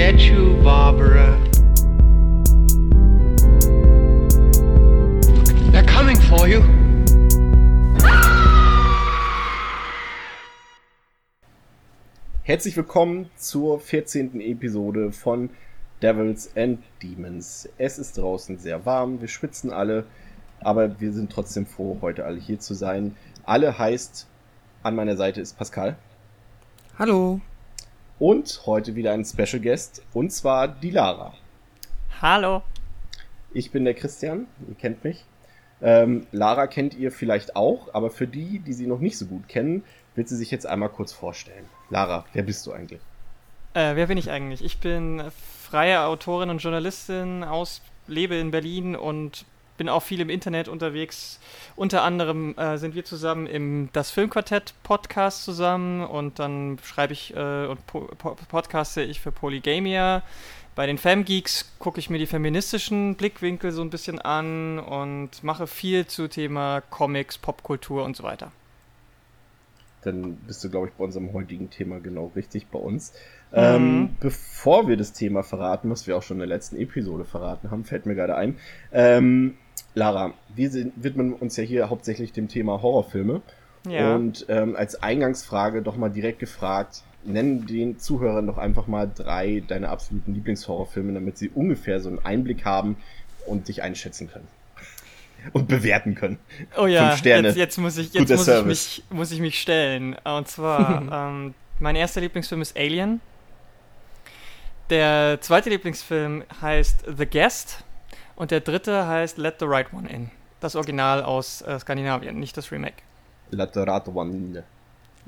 get you, Barbara. They're coming for you. Herzlich willkommen zur 14. Episode von Devils and Demons. Es ist draußen sehr warm, wir schwitzen alle, aber wir sind trotzdem froh, heute alle hier zu sein. Alle heißt, an meiner Seite ist Pascal. Hallo. Und heute wieder ein Special Guest, und zwar die Lara. Hallo. Ich bin der Christian, ihr kennt mich. Ähm, Lara kennt ihr vielleicht auch, aber für die, die sie noch nicht so gut kennen, wird sie sich jetzt einmal kurz vorstellen. Lara, wer bist du eigentlich? Äh, wer bin ich eigentlich? Ich bin freie Autorin und Journalistin aus, lebe in Berlin und bin auch viel im Internet unterwegs. Unter anderem äh, sind wir zusammen im Das Filmquartett Podcast zusammen und dann schreibe ich äh, und po podcaste ich für Polygamia. Bei den Femgeeks gucke ich mir die feministischen Blickwinkel so ein bisschen an und mache viel zu Thema Comics, Popkultur und so weiter. Dann bist du, glaube ich, bei unserem heutigen Thema genau richtig bei uns. Ähm, mhm. bevor wir das Thema verraten, was wir auch schon in der letzten Episode verraten haben, fällt mir gerade ein. Ähm, Lara, wir widmen uns ja hier hauptsächlich dem Thema Horrorfilme. Ja. Und ähm, als Eingangsfrage doch mal direkt gefragt, nennen den Zuhörern doch einfach mal drei deiner absoluten Lieblingshorrorfilme, damit sie ungefähr so einen Einblick haben und dich einschätzen können. Und bewerten können. Oh ja, Fünf Sterne. Jetzt, jetzt muss ich, jetzt muss ich, mich, muss ich mich stellen. Und zwar, ähm, mein erster Lieblingsfilm ist Alien. Der zweite Lieblingsfilm heißt The Guest und der dritte heißt Let the Right One In. Das Original aus äh, Skandinavien, nicht das Remake. Let the Right One In.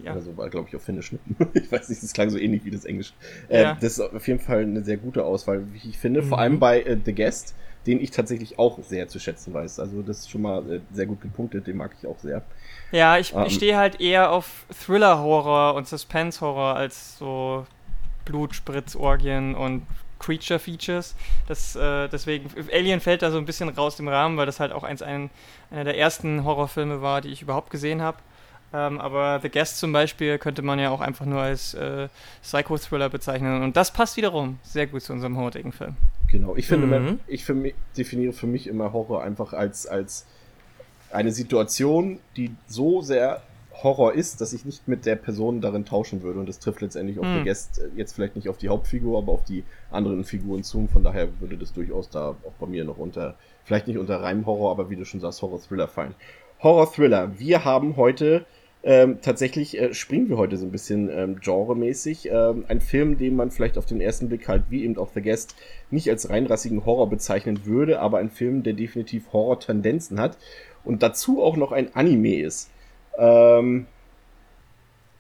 Ja. Oder so war, glaube ich, auf Finnisch. Ne? ich weiß nicht, das klang so ähnlich wie das Englisch. Äh, ja. Das ist auf jeden Fall eine sehr gute Auswahl, wie ich finde. Mhm. Vor allem bei äh, The Guest, den ich tatsächlich auch sehr zu schätzen weiß. Also das ist schon mal äh, sehr gut gepunktet, den mag ich auch sehr. Ja, ich, ähm, ich stehe halt eher auf Thriller-Horror und Suspense-Horror als so Blutspritzorgien und Creature-Features. Das, äh, deswegen, Alien fällt da so ein bisschen raus dem Rahmen, weil das halt auch eins, ein, einer der ersten Horrorfilme war, die ich überhaupt gesehen habe. Ähm, aber The Guest zum Beispiel könnte man ja auch einfach nur als äh, Psycho-Thriller bezeichnen. Und das passt wiederum sehr gut zu unserem heutigen Film. Genau, ich finde, mhm. ich für mich, definiere für mich immer Horror einfach als, als eine Situation, die so sehr Horror ist, dass ich nicht mit der Person darin tauschen würde. Und das trifft letztendlich auf hm. den Gast, äh, jetzt vielleicht nicht auf die Hauptfigur, aber auf die anderen Figuren zu. Von daher würde das durchaus da auch bei mir noch unter, vielleicht nicht unter reinem Horror, aber wie du schon sagst, Horror-Thriller fallen. Horror-Thriller. Wir haben heute ähm, tatsächlich äh, springen wir heute so ein bisschen ähm, genremäßig. Ähm, ein Film, den man vielleicht auf den ersten Blick halt, wie eben auch The Guest, nicht als reinrassigen Horror bezeichnen würde, aber ein Film, der definitiv Horror-Tendenzen hat und dazu auch noch ein Anime ist. Ähm,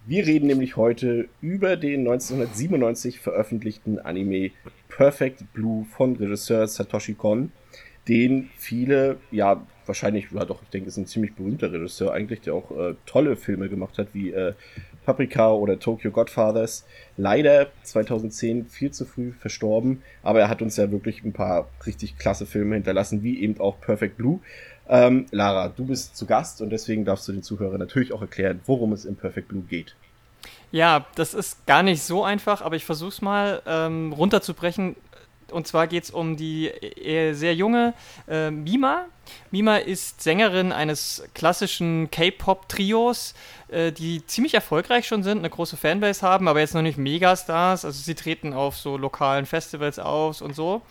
wir reden nämlich heute über den 1997 veröffentlichten Anime Perfect Blue von Regisseur Satoshi Kon, den viele, ja, wahrscheinlich, ja doch, ich denke, ist ein ziemlich berühmter Regisseur eigentlich, der auch äh, tolle Filme gemacht hat, wie äh, Paprika oder Tokyo Godfathers. Leider 2010 viel zu früh verstorben, aber er hat uns ja wirklich ein paar richtig klasse Filme hinterlassen, wie eben auch Perfect Blue. Ähm, Lara, du bist zu Gast und deswegen darfst du den Zuhörern natürlich auch erklären, worum es im Perfect Blue geht. Ja, das ist gar nicht so einfach, aber ich versuche es mal ähm, runterzubrechen. Und zwar geht es um die äh, sehr junge äh, Mima. Mima ist Sängerin eines klassischen K-Pop-Trios, äh, die ziemlich erfolgreich schon sind, eine große Fanbase haben, aber jetzt noch nicht Megastars. Also sie treten auf so lokalen Festivals aus und so.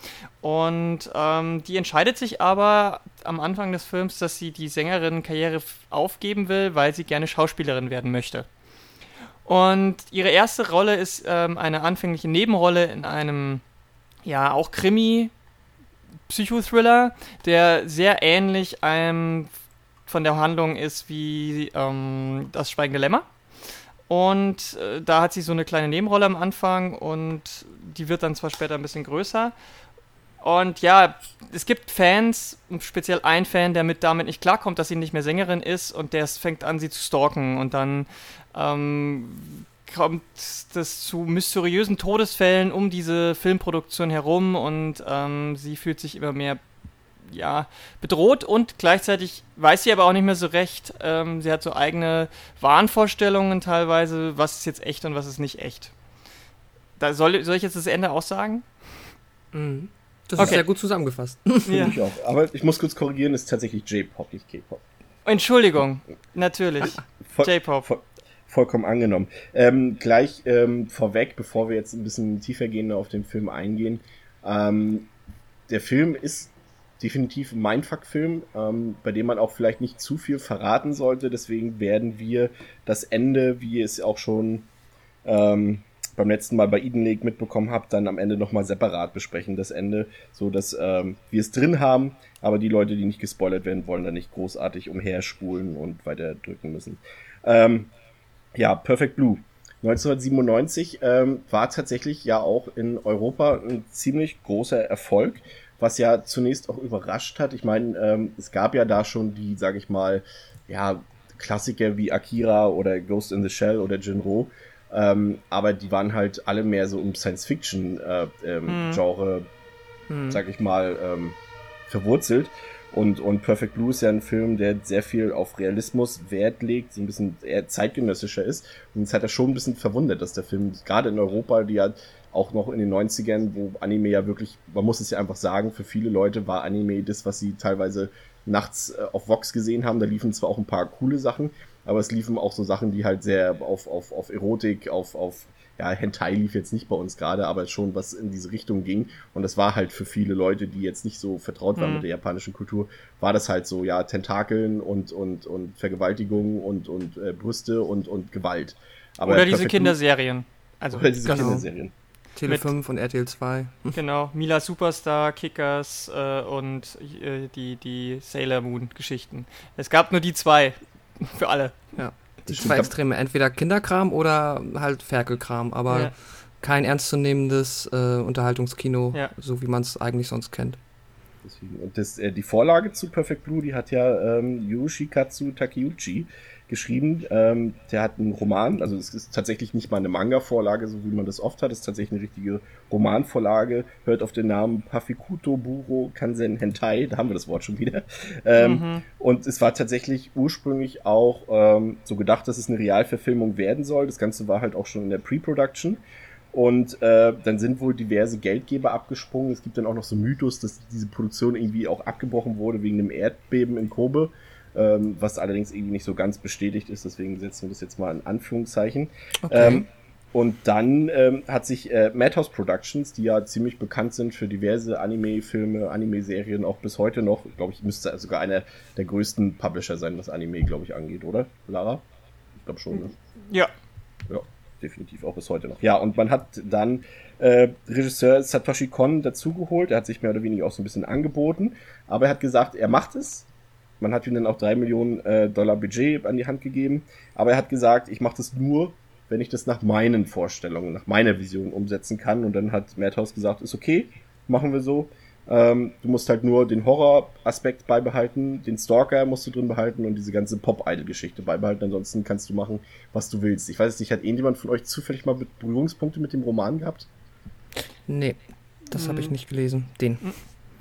Und ähm, die entscheidet sich aber am Anfang des Films, dass sie die Sängerin-Karriere aufgeben will, weil sie gerne Schauspielerin werden möchte. Und ihre erste Rolle ist ähm, eine anfängliche Nebenrolle in einem ja, auch Krimi, Psychothriller, der sehr ähnlich einem von der Handlung ist wie ähm, das Schweigende Lämmer. Und äh, da hat sie so eine kleine Nebenrolle am Anfang und die wird dann zwar später ein bisschen größer. Und ja, es gibt Fans, speziell ein Fan, der mit damit nicht klarkommt, dass sie nicht mehr Sängerin ist und der fängt an, sie zu stalken. Und dann ähm, kommt es zu mysteriösen Todesfällen um diese Filmproduktion herum und ähm, sie fühlt sich immer mehr ja, bedroht und gleichzeitig weiß sie aber auch nicht mehr so recht. Ähm, sie hat so eigene Wahnvorstellungen teilweise, was ist jetzt echt und was ist nicht echt. Da soll, soll ich jetzt das Ende auch sagen? Mhm. Das okay. ist sehr gut zusammengefasst. Ja. Ich auch. Aber ich muss kurz korrigieren, es ist tatsächlich J-Pop, nicht K-Pop. Entschuldigung, natürlich. J-Pop. Voll, vollkommen angenommen. Ähm, gleich ähm, vorweg, bevor wir jetzt ein bisschen tiefer gehen auf den Film eingehen. Ähm, der Film ist definitiv ein Mindfuck-Film, ähm, bei dem man auch vielleicht nicht zu viel verraten sollte. Deswegen werden wir das Ende, wie es auch schon ähm, beim letzten Mal bei Eden Lake mitbekommen habt, dann am Ende nochmal separat besprechen, das Ende, so dass ähm, wir es drin haben, aber die Leute, die nicht gespoilert werden wollen, dann nicht großartig umherspulen und weiter drücken müssen. Ähm, ja, Perfect Blue. 1997 ähm, war tatsächlich ja auch in Europa ein ziemlich großer Erfolg, was ja zunächst auch überrascht hat. Ich meine, ähm, es gab ja da schon die, sag ich mal, ja, Klassiker wie Akira oder Ghost in the Shell oder Jinro, ähm, aber die waren halt alle mehr so im Science-Fiction-Genre, äh, ähm, hm. hm. sag ich mal, ähm, verwurzelt. Und, und Perfect Blue ist ja ein Film, der sehr viel auf Realismus Wert legt, so ein bisschen eher zeitgenössischer ist. Und es hat ja schon ein bisschen verwundert, dass der Film gerade in Europa, die ja auch noch in den 90ern, wo Anime ja wirklich, man muss es ja einfach sagen, für viele Leute war Anime das, was sie teilweise nachts äh, auf Vox gesehen haben. Da liefen zwar auch ein paar coole Sachen, aber es liefen auch so Sachen, die halt sehr auf, auf, auf Erotik, auf, auf, ja, Hentai lief jetzt nicht bei uns gerade, aber schon was in diese Richtung ging. Und das war halt für viele Leute, die jetzt nicht so vertraut waren mhm. mit der japanischen Kultur, war das halt so, ja, Tentakeln und, und, und Vergewaltigung und, und äh, Brüste und, und Gewalt. Aber Oder diese Kinderserien. Also, Oder diese genau. Kinderserien. Tele 5 und RTL 2. Genau, Mila Superstar, Kickers äh, und äh, die, die Sailor Moon Geschichten. Es gab nur die zwei für alle. Ja. Die zwei Extreme, entweder Kinderkram oder halt Ferkelkram, aber ja. kein ernstzunehmendes äh, Unterhaltungskino, ja. so wie man es eigentlich sonst kennt. Deswegen. Und das, äh, die Vorlage zu Perfect Blue, die hat ja ähm, Yoshikatsu Takeuchi geschrieben. Ähm, der hat einen Roman, also es ist tatsächlich nicht mal eine Manga-Vorlage, so wie man das oft hat. Es ist tatsächlich eine richtige Romanvorlage. Hört auf den Namen Pafikuto Buro Kansen Hentai, da haben wir das Wort schon wieder. Ähm, mhm. Und es war tatsächlich ursprünglich auch ähm, so gedacht, dass es eine Realverfilmung werden soll. Das Ganze war halt auch schon in der Pre-Production. Und äh, dann sind wohl diverse Geldgeber abgesprungen. Es gibt dann auch noch so Mythos, dass diese Produktion irgendwie auch abgebrochen wurde wegen dem Erdbeben in Kobe ähm, was allerdings irgendwie nicht so ganz bestätigt ist, deswegen setzen wir das jetzt mal in Anführungszeichen. Okay. Ähm, und dann ähm, hat sich äh, Madhouse Productions, die ja ziemlich bekannt sind für diverse Anime-Filme, Anime-Serien, auch bis heute noch, glaube ich, müsste sogar einer der größten Publisher sein, was Anime, glaube ich, angeht, oder? Lara? Ich glaube schon, ne? Ja. Ja, definitiv auch bis heute noch. Ja, und man hat dann äh, Regisseur Satoshi Kon dazugeholt. Er hat sich mehr oder weniger auch so ein bisschen angeboten, aber er hat gesagt, er macht es, man hat ihm dann auch drei Millionen äh, Dollar Budget an die Hand gegeben. Aber er hat gesagt, ich mache das nur, wenn ich das nach meinen Vorstellungen, nach meiner Vision umsetzen kann. Und dann hat Madhouse gesagt, ist okay, machen wir so. Ähm, du musst halt nur den Horror-Aspekt beibehalten, den Stalker musst du drin behalten und diese ganze Pop-Idol-Geschichte beibehalten. Ansonsten kannst du machen, was du willst. Ich weiß nicht, hat irgendjemand von euch zufällig mal Berührungspunkte mit dem Roman gehabt? Nee, das hm. habe ich nicht gelesen. Den.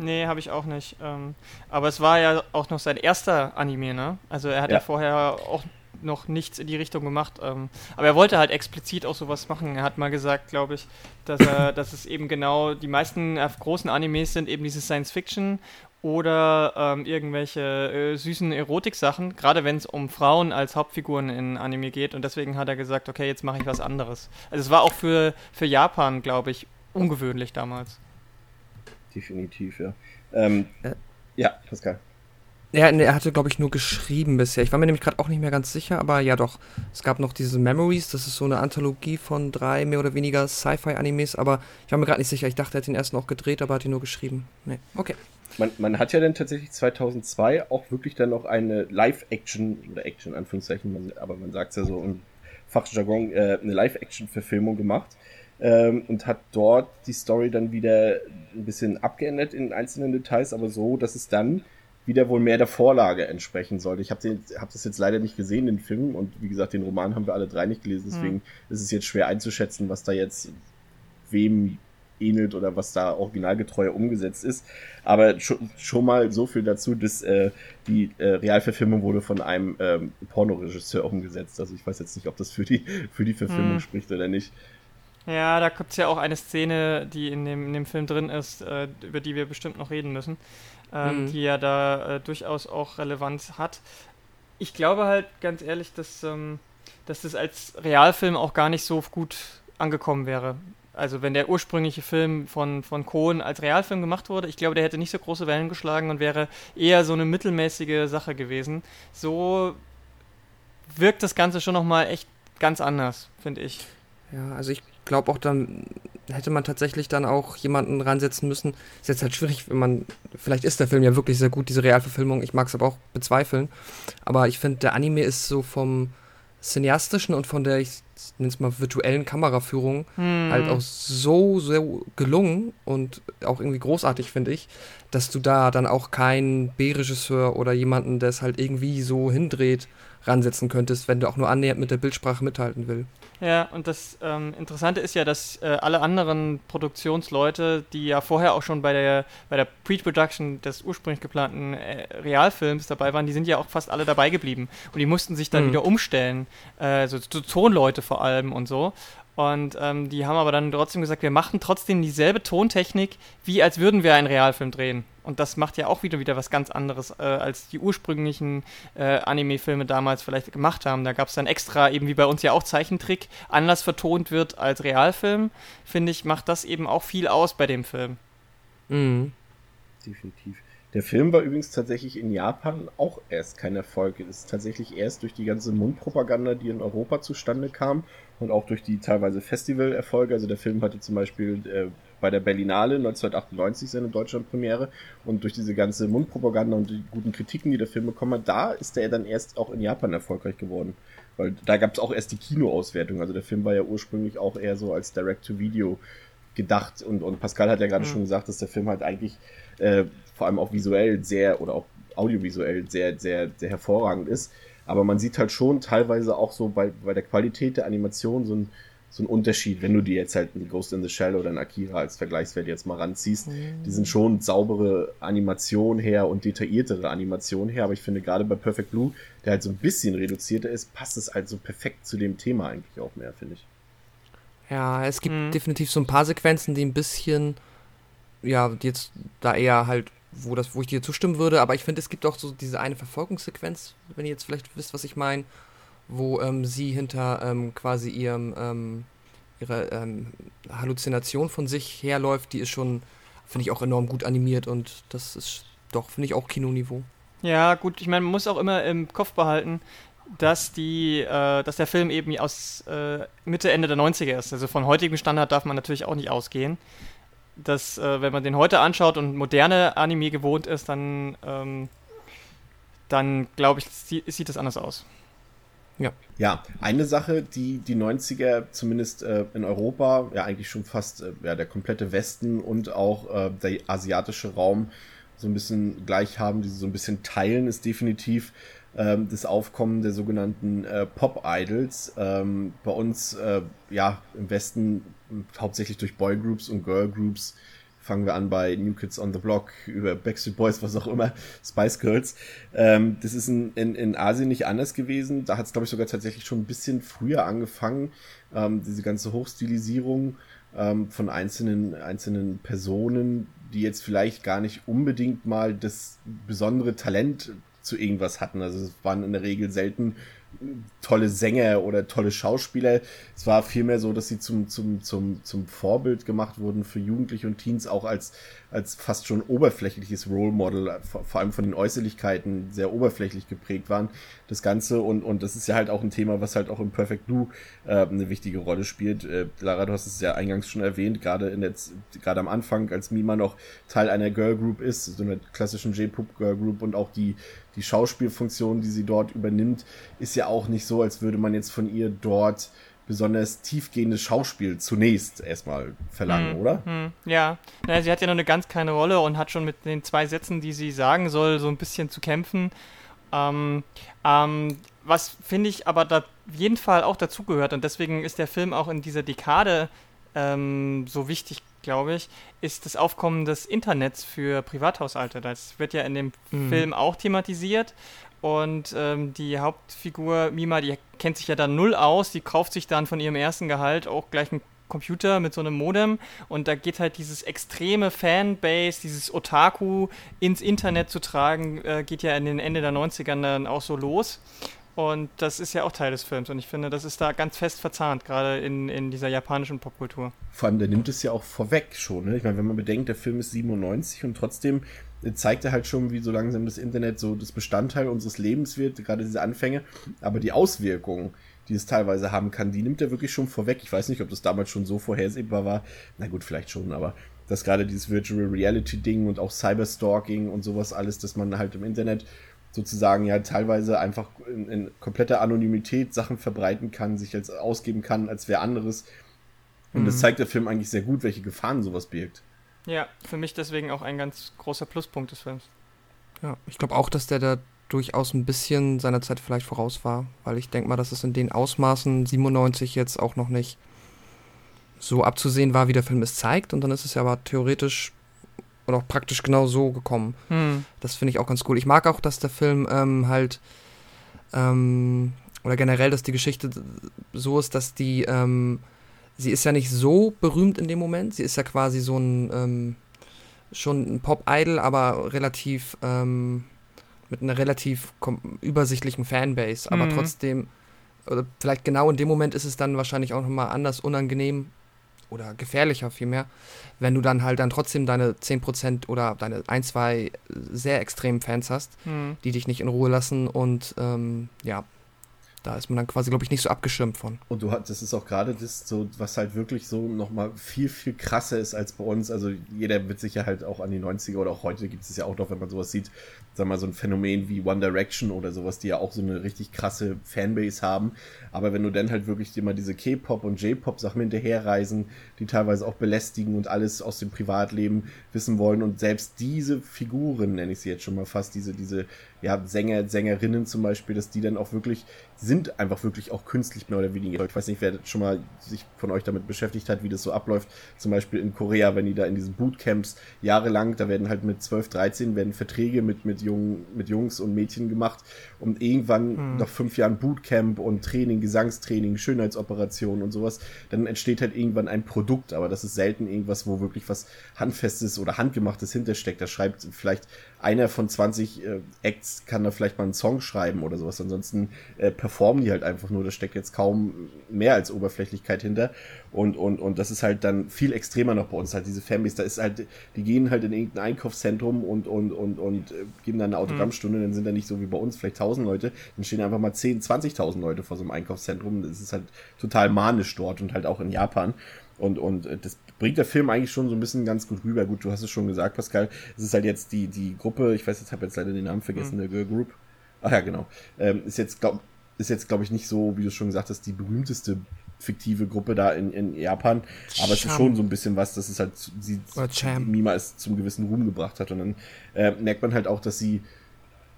Nee, habe ich auch nicht. Ähm, aber es war ja auch noch sein erster Anime, ne? Also er hat ja, ja vorher auch noch nichts in die Richtung gemacht. Ähm, aber er wollte halt explizit auch sowas machen. Er hat mal gesagt, glaube ich, dass, er, dass es eben genau die meisten großen Animes sind eben diese Science Fiction oder ähm, irgendwelche äh, süßen Erotik-Sachen, gerade wenn es um Frauen als Hauptfiguren in Anime geht. Und deswegen hat er gesagt, okay, jetzt mache ich was anderes. Also es war auch für, für Japan, glaube ich, ungewöhnlich damals definitiv, ja. Ähm, äh, ja, Pascal. Ja, er hatte, glaube ich, nur geschrieben bisher. Ich war mir nämlich gerade auch nicht mehr ganz sicher, aber ja doch. Es gab noch diese Memories, das ist so eine Anthologie von drei mehr oder weniger Sci-Fi-Animes, aber ich war mir gerade nicht sicher. Ich dachte, er hat den ersten auch gedreht, aber hat ihn nur geschrieben. Nee, okay. Man, man hat ja dann tatsächlich 2002 auch wirklich dann noch eine Live-Action, oder Action, Anführungszeichen, aber man sagt es ja so im Fachjargon, äh, eine Live-Action-Verfilmung gemacht ähm, und hat dort die Story dann wieder ein bisschen abgeändert in einzelnen Details, aber so, dass es dann wieder wohl mehr der Vorlage entsprechen sollte. Ich habe hab das jetzt leider nicht gesehen, den Film, und wie gesagt, den Roman haben wir alle drei nicht gelesen, deswegen mhm. ist es jetzt schwer einzuschätzen, was da jetzt wem ähnelt oder was da originalgetreu umgesetzt ist. Aber schon, schon mal so viel dazu, dass äh, die äh, Realverfilmung wurde von einem ähm, Pornoregisseur umgesetzt. Also ich weiß jetzt nicht, ob das für die, für die Verfilmung mhm. spricht oder nicht. Ja, da gibt es ja auch eine Szene, die in dem, in dem Film drin ist, äh, über die wir bestimmt noch reden müssen, ähm, mhm. die ja da äh, durchaus auch Relevanz hat. Ich glaube halt ganz ehrlich, dass, ähm, dass das als Realfilm auch gar nicht so gut angekommen wäre. Also wenn der ursprüngliche Film von, von Cohen als Realfilm gemacht wurde, ich glaube, der hätte nicht so große Wellen geschlagen und wäre eher so eine mittelmäßige Sache gewesen. So wirkt das Ganze schon nochmal echt ganz anders, finde ich. Ja, also ich glaube auch, dann hätte man tatsächlich dann auch jemanden ransetzen müssen. Ist jetzt halt schwierig, wenn man. Vielleicht ist der Film ja wirklich sehr gut, diese Realverfilmung. Ich mag es aber auch bezweifeln. Aber ich finde, der Anime ist so vom cineastischen und von der, ich nenne es mal, virtuellen Kameraführung hm. halt auch so, so gelungen und auch irgendwie großartig, finde ich, dass du da dann auch keinen B-Regisseur oder jemanden, der es halt irgendwie so hindreht, ransetzen könntest, wenn du auch nur annähernd mit der Bildsprache mithalten will. Ja, und das ähm, Interessante ist ja, dass äh, alle anderen Produktionsleute, die ja vorher auch schon bei der, bei der Pre-Production des ursprünglich geplanten äh, Realfilms dabei waren, die sind ja auch fast alle dabei geblieben. Und die mussten sich dann mhm. wieder umstellen, äh, so, so Tonleute vor allem und so. Und ähm, die haben aber dann trotzdem gesagt, wir machen trotzdem dieselbe Tontechnik, wie als würden wir einen Realfilm drehen. Und das macht ja auch wieder wieder was ganz anderes, äh, als die ursprünglichen äh, Anime-Filme damals vielleicht gemacht haben. Da gab es dann extra, eben wie bei uns ja auch Zeichentrick, anders vertont wird als Realfilm. Finde ich, macht das eben auch viel aus bei dem Film. Mhm. Definitiv. Der Film war übrigens tatsächlich in Japan auch erst kein Erfolg. Es ist tatsächlich erst durch die ganze Mundpropaganda, die in Europa zustande kam und auch durch die teilweise Festivalerfolge. Also der Film hatte zum Beispiel äh, bei der Berlinale 1998 seine Deutschlandpremiere und durch diese ganze Mundpropaganda und die guten Kritiken, die der Film bekommen hat, da ist er dann erst auch in Japan erfolgreich geworden. Weil da gab es auch erst die Kinoauswertung. Also der Film war ja ursprünglich auch eher so als Direct-to-Video gedacht und, und Pascal hat ja gerade mhm. schon gesagt, dass der Film halt eigentlich äh, vor allem auch visuell sehr oder auch audiovisuell sehr, sehr, sehr hervorragend ist. Aber man sieht halt schon teilweise auch so bei, bei der Qualität der Animation so ein, so ein Unterschied, wenn du dir jetzt halt ein Ghost in the Shell oder ein Akira als Vergleichswert jetzt mal ranziehst. Mhm. Die sind schon saubere Animation her und detailliertere Animation her, aber ich finde gerade bei Perfect Blue, der halt so ein bisschen reduzierter ist, passt es halt so perfekt zu dem Thema eigentlich auch mehr, finde ich. Ja, es gibt mhm. definitiv so ein paar Sequenzen, die ein bisschen, ja, jetzt da eher halt wo, das, wo ich dir zustimmen würde, aber ich finde, es gibt auch so diese eine Verfolgungssequenz, wenn ihr jetzt vielleicht wisst, was ich meine, wo ähm, sie hinter ähm, quasi ihrem, ähm, ihrer ähm, Halluzination von sich herläuft, die ist schon, finde ich, auch enorm gut animiert und das ist doch, finde ich, auch Kinoniveau. Ja, gut, ich meine, man muss auch immer im Kopf behalten, dass die, äh, dass der Film eben aus äh, Mitte, Ende der 90er ist. Also von heutigem Standard darf man natürlich auch nicht ausgehen dass, äh, wenn man den heute anschaut und moderne Anime gewohnt ist, dann, ähm, dann glaube ich, sie, sieht das anders aus. Ja. Ja, eine Sache, die die 90er zumindest äh, in Europa, ja eigentlich schon fast äh, ja, der komplette Westen und auch äh, der asiatische Raum so ein bisschen gleich haben, die sie so ein bisschen teilen, ist definitiv ähm, das Aufkommen der sogenannten äh, Pop-Idols. Ähm, bei uns, äh, ja, im Westen hauptsächlich durch Boygroups und Girlgroups. Fangen wir an bei New Kids on the Block, über Backstreet Boys, was auch immer, Spice Girls. Ähm, das ist in, in, in Asien nicht anders gewesen. Da hat es, glaube ich, sogar tatsächlich schon ein bisschen früher angefangen, ähm, diese ganze Hochstilisierung ähm, von einzelnen, einzelnen Personen, die jetzt vielleicht gar nicht unbedingt mal das besondere Talent zu irgendwas hatten. Also es waren in der Regel selten tolle Sänger oder tolle Schauspieler. Es war vielmehr so, dass sie zum, zum, zum, zum Vorbild gemacht wurden für Jugendliche und Teens, auch als, als fast schon oberflächliches Role Model, vor, allem von den Äußerlichkeiten sehr oberflächlich geprägt waren. Das Ganze und, und das ist ja halt auch ein Thema, was halt auch im Perfect Blue äh, eine wichtige Rolle spielt. Äh, Lara, du hast es ja eingangs schon erwähnt, gerade in der, gerade am Anfang, als Mima noch Teil einer Girl Group ist, so einer klassischen J-Pop Girl Group und auch die die Schauspielfunktion, die sie dort übernimmt, ist ja auch nicht so, als würde man jetzt von ihr dort besonders tiefgehendes Schauspiel zunächst erstmal verlangen, hm, oder? Hm, ja, naja, sie hat ja nur eine ganz kleine Rolle und hat schon mit den zwei Sätzen, die sie sagen soll, so ein bisschen zu kämpfen. Ähm, ähm, was finde ich aber da auf jeden Fall auch dazugehört und deswegen ist der Film auch in dieser Dekade ähm, so wichtig glaube ich, ist das Aufkommen des Internets für Privathaushalte. Das wird ja in dem mhm. Film auch thematisiert. Und ähm, die Hauptfigur Mima, die kennt sich ja dann null aus, die kauft sich dann von ihrem ersten Gehalt auch gleich ein Computer mit so einem Modem und da geht halt dieses extreme Fanbase, dieses Otaku ins Internet zu tragen, äh, geht ja in den Ende der 90ern dann auch so los. Und das ist ja auch Teil des Films. Und ich finde, das ist da ganz fest verzahnt, gerade in, in dieser japanischen Popkultur. Vor allem, der nimmt es ja auch vorweg schon. Ne? Ich meine, wenn man bedenkt, der Film ist 97 und trotzdem zeigt er halt schon, wie so langsam das Internet so das Bestandteil unseres Lebens wird, gerade diese Anfänge. Aber die Auswirkungen, die es teilweise haben kann, die nimmt er wirklich schon vorweg. Ich weiß nicht, ob das damals schon so vorhersehbar war. Na gut, vielleicht schon, aber dass gerade dieses Virtual Reality Ding und auch Cyberstalking und sowas alles, dass man halt im Internet sozusagen ja teilweise einfach in, in kompletter Anonymität Sachen verbreiten kann, sich als ausgeben kann, als wer anderes. Und mhm. das zeigt der Film eigentlich sehr gut, welche Gefahren sowas birgt. Ja, für mich deswegen auch ein ganz großer Pluspunkt des Films. Ja, ich glaube auch, dass der da durchaus ein bisschen seiner Zeit vielleicht voraus war, weil ich denke mal, dass es in den Ausmaßen 97 jetzt auch noch nicht so abzusehen war, wie der Film es zeigt. Und dann ist es ja aber theoretisch oder auch praktisch genau so gekommen. Hm. Das finde ich auch ganz cool. Ich mag auch, dass der Film ähm, halt ähm, oder generell, dass die Geschichte so ist, dass die ähm, sie ist ja nicht so berühmt in dem Moment. Sie ist ja quasi so ein ähm, schon ein Pop-Idol, aber relativ ähm, mit einer relativ übersichtlichen Fanbase. Aber mhm. trotzdem, oder vielleicht genau in dem Moment ist es dann wahrscheinlich auch nochmal anders unangenehm oder gefährlicher vielmehr, wenn du dann halt dann trotzdem deine 10% oder deine ein, zwei sehr extremen Fans hast, mhm. die dich nicht in Ruhe lassen und ähm, ja, da ist man dann quasi, glaube ich, nicht so abgeschirmt von. Und du hast, das ist auch gerade das, so, was halt wirklich so nochmal viel, viel krasser ist als bei uns. Also jeder wird sich ja halt auch an die 90er oder auch heute gibt es ja auch noch, wenn man sowas sieht, sag mal, so ein Phänomen wie One Direction oder sowas, die ja auch so eine richtig krasse Fanbase haben. Aber wenn du dann halt wirklich immer diese K-Pop und J-Pop-Sachen hinterherreisen, die teilweise auch belästigen und alles aus dem Privatleben wissen wollen und selbst diese Figuren, nenne ich sie jetzt schon mal fast, diese, diese ja, Sänger, Sängerinnen zum Beispiel, dass die dann auch wirklich, sind einfach wirklich auch künstlich mehr oder weniger. Ich weiß nicht, wer schon mal sich von euch damit beschäftigt hat, wie das so abläuft. Zum Beispiel in Korea, wenn die da in diesen Bootcamps jahrelang, da werden halt mit 12, 13 werden Verträge mit, mit, Jungen, mit Jungs und Mädchen gemacht und irgendwann hm. nach fünf Jahren Bootcamp und Training, Gesangstraining, Schönheitsoperationen und sowas, dann entsteht halt irgendwann ein Produkt, aber das ist selten irgendwas, wo wirklich was Handfestes oder Handgemachtes hintersteckt. Da schreibt vielleicht einer von 20 äh, Acts kann da vielleicht mal einen Song schreiben oder sowas. Ansonsten äh, performen die halt einfach nur. Da steckt jetzt kaum mehr als Oberflächlichkeit hinter. Und, und, und das ist halt dann viel extremer noch bei uns. Halt diese Fanbase, da ist halt, die gehen halt in irgendein Einkaufszentrum und, und, und, und äh, geben dann eine Autogrammstunde. Mhm. Dann sind da nicht so wie bei uns vielleicht 1000 Leute. Dann stehen einfach mal 10, 20.000 Leute vor so einem Einkaufszentrum. Das ist halt total manisch dort und halt auch in Japan. Und, und äh, das bringt der Film eigentlich schon so ein bisschen ganz gut rüber. Gut, du hast es schon gesagt, Pascal. Es ist halt jetzt die, die Gruppe, ich weiß jetzt, habe jetzt leider den Namen vergessen, mhm. der Girl Group. Ach ja, genau. Ähm, ist jetzt, glaube ist jetzt, glaube ich, nicht so, wie du schon gesagt hast, die berühmteste fiktive Gruppe da in, in Japan. Aber es ist schon so ein bisschen was, dass es halt sie, Mima es zum gewissen Ruhm gebracht hat. Und dann äh, merkt man halt auch, dass sie,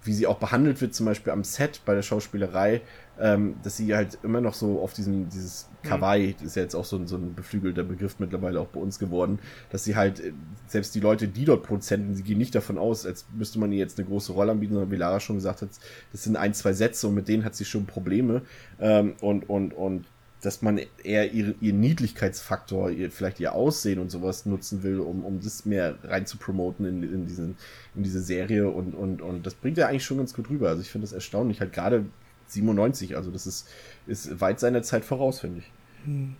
wie sie auch behandelt wird, zum Beispiel am Set bei der Schauspielerei, ähm, dass sie halt immer noch so auf diesem, dieses mhm. Kawaii, das ist ja jetzt auch so, ein, so ein beflügelter Begriff mittlerweile auch bei uns geworden, dass sie halt, äh, selbst die Leute, die dort Produzenten, sie gehen nicht davon aus, als müsste man ihr jetzt eine große Rolle anbieten, sondern wie Lara schon gesagt hat, das sind ein, zwei Sätze und mit denen hat sie schon Probleme ähm, und, und, und dass man eher ihr, ihr Niedlichkeitsfaktor, ihr, vielleicht ihr Aussehen und sowas nutzen will, um, um das mehr rein zu promoten in, in, diesen, in diese Serie und, und, und das bringt ja eigentlich schon ganz gut rüber. Also ich finde das erstaunlich, halt gerade 97, also das ist, ist weit seiner Zeit voraus, finde ich. Hm.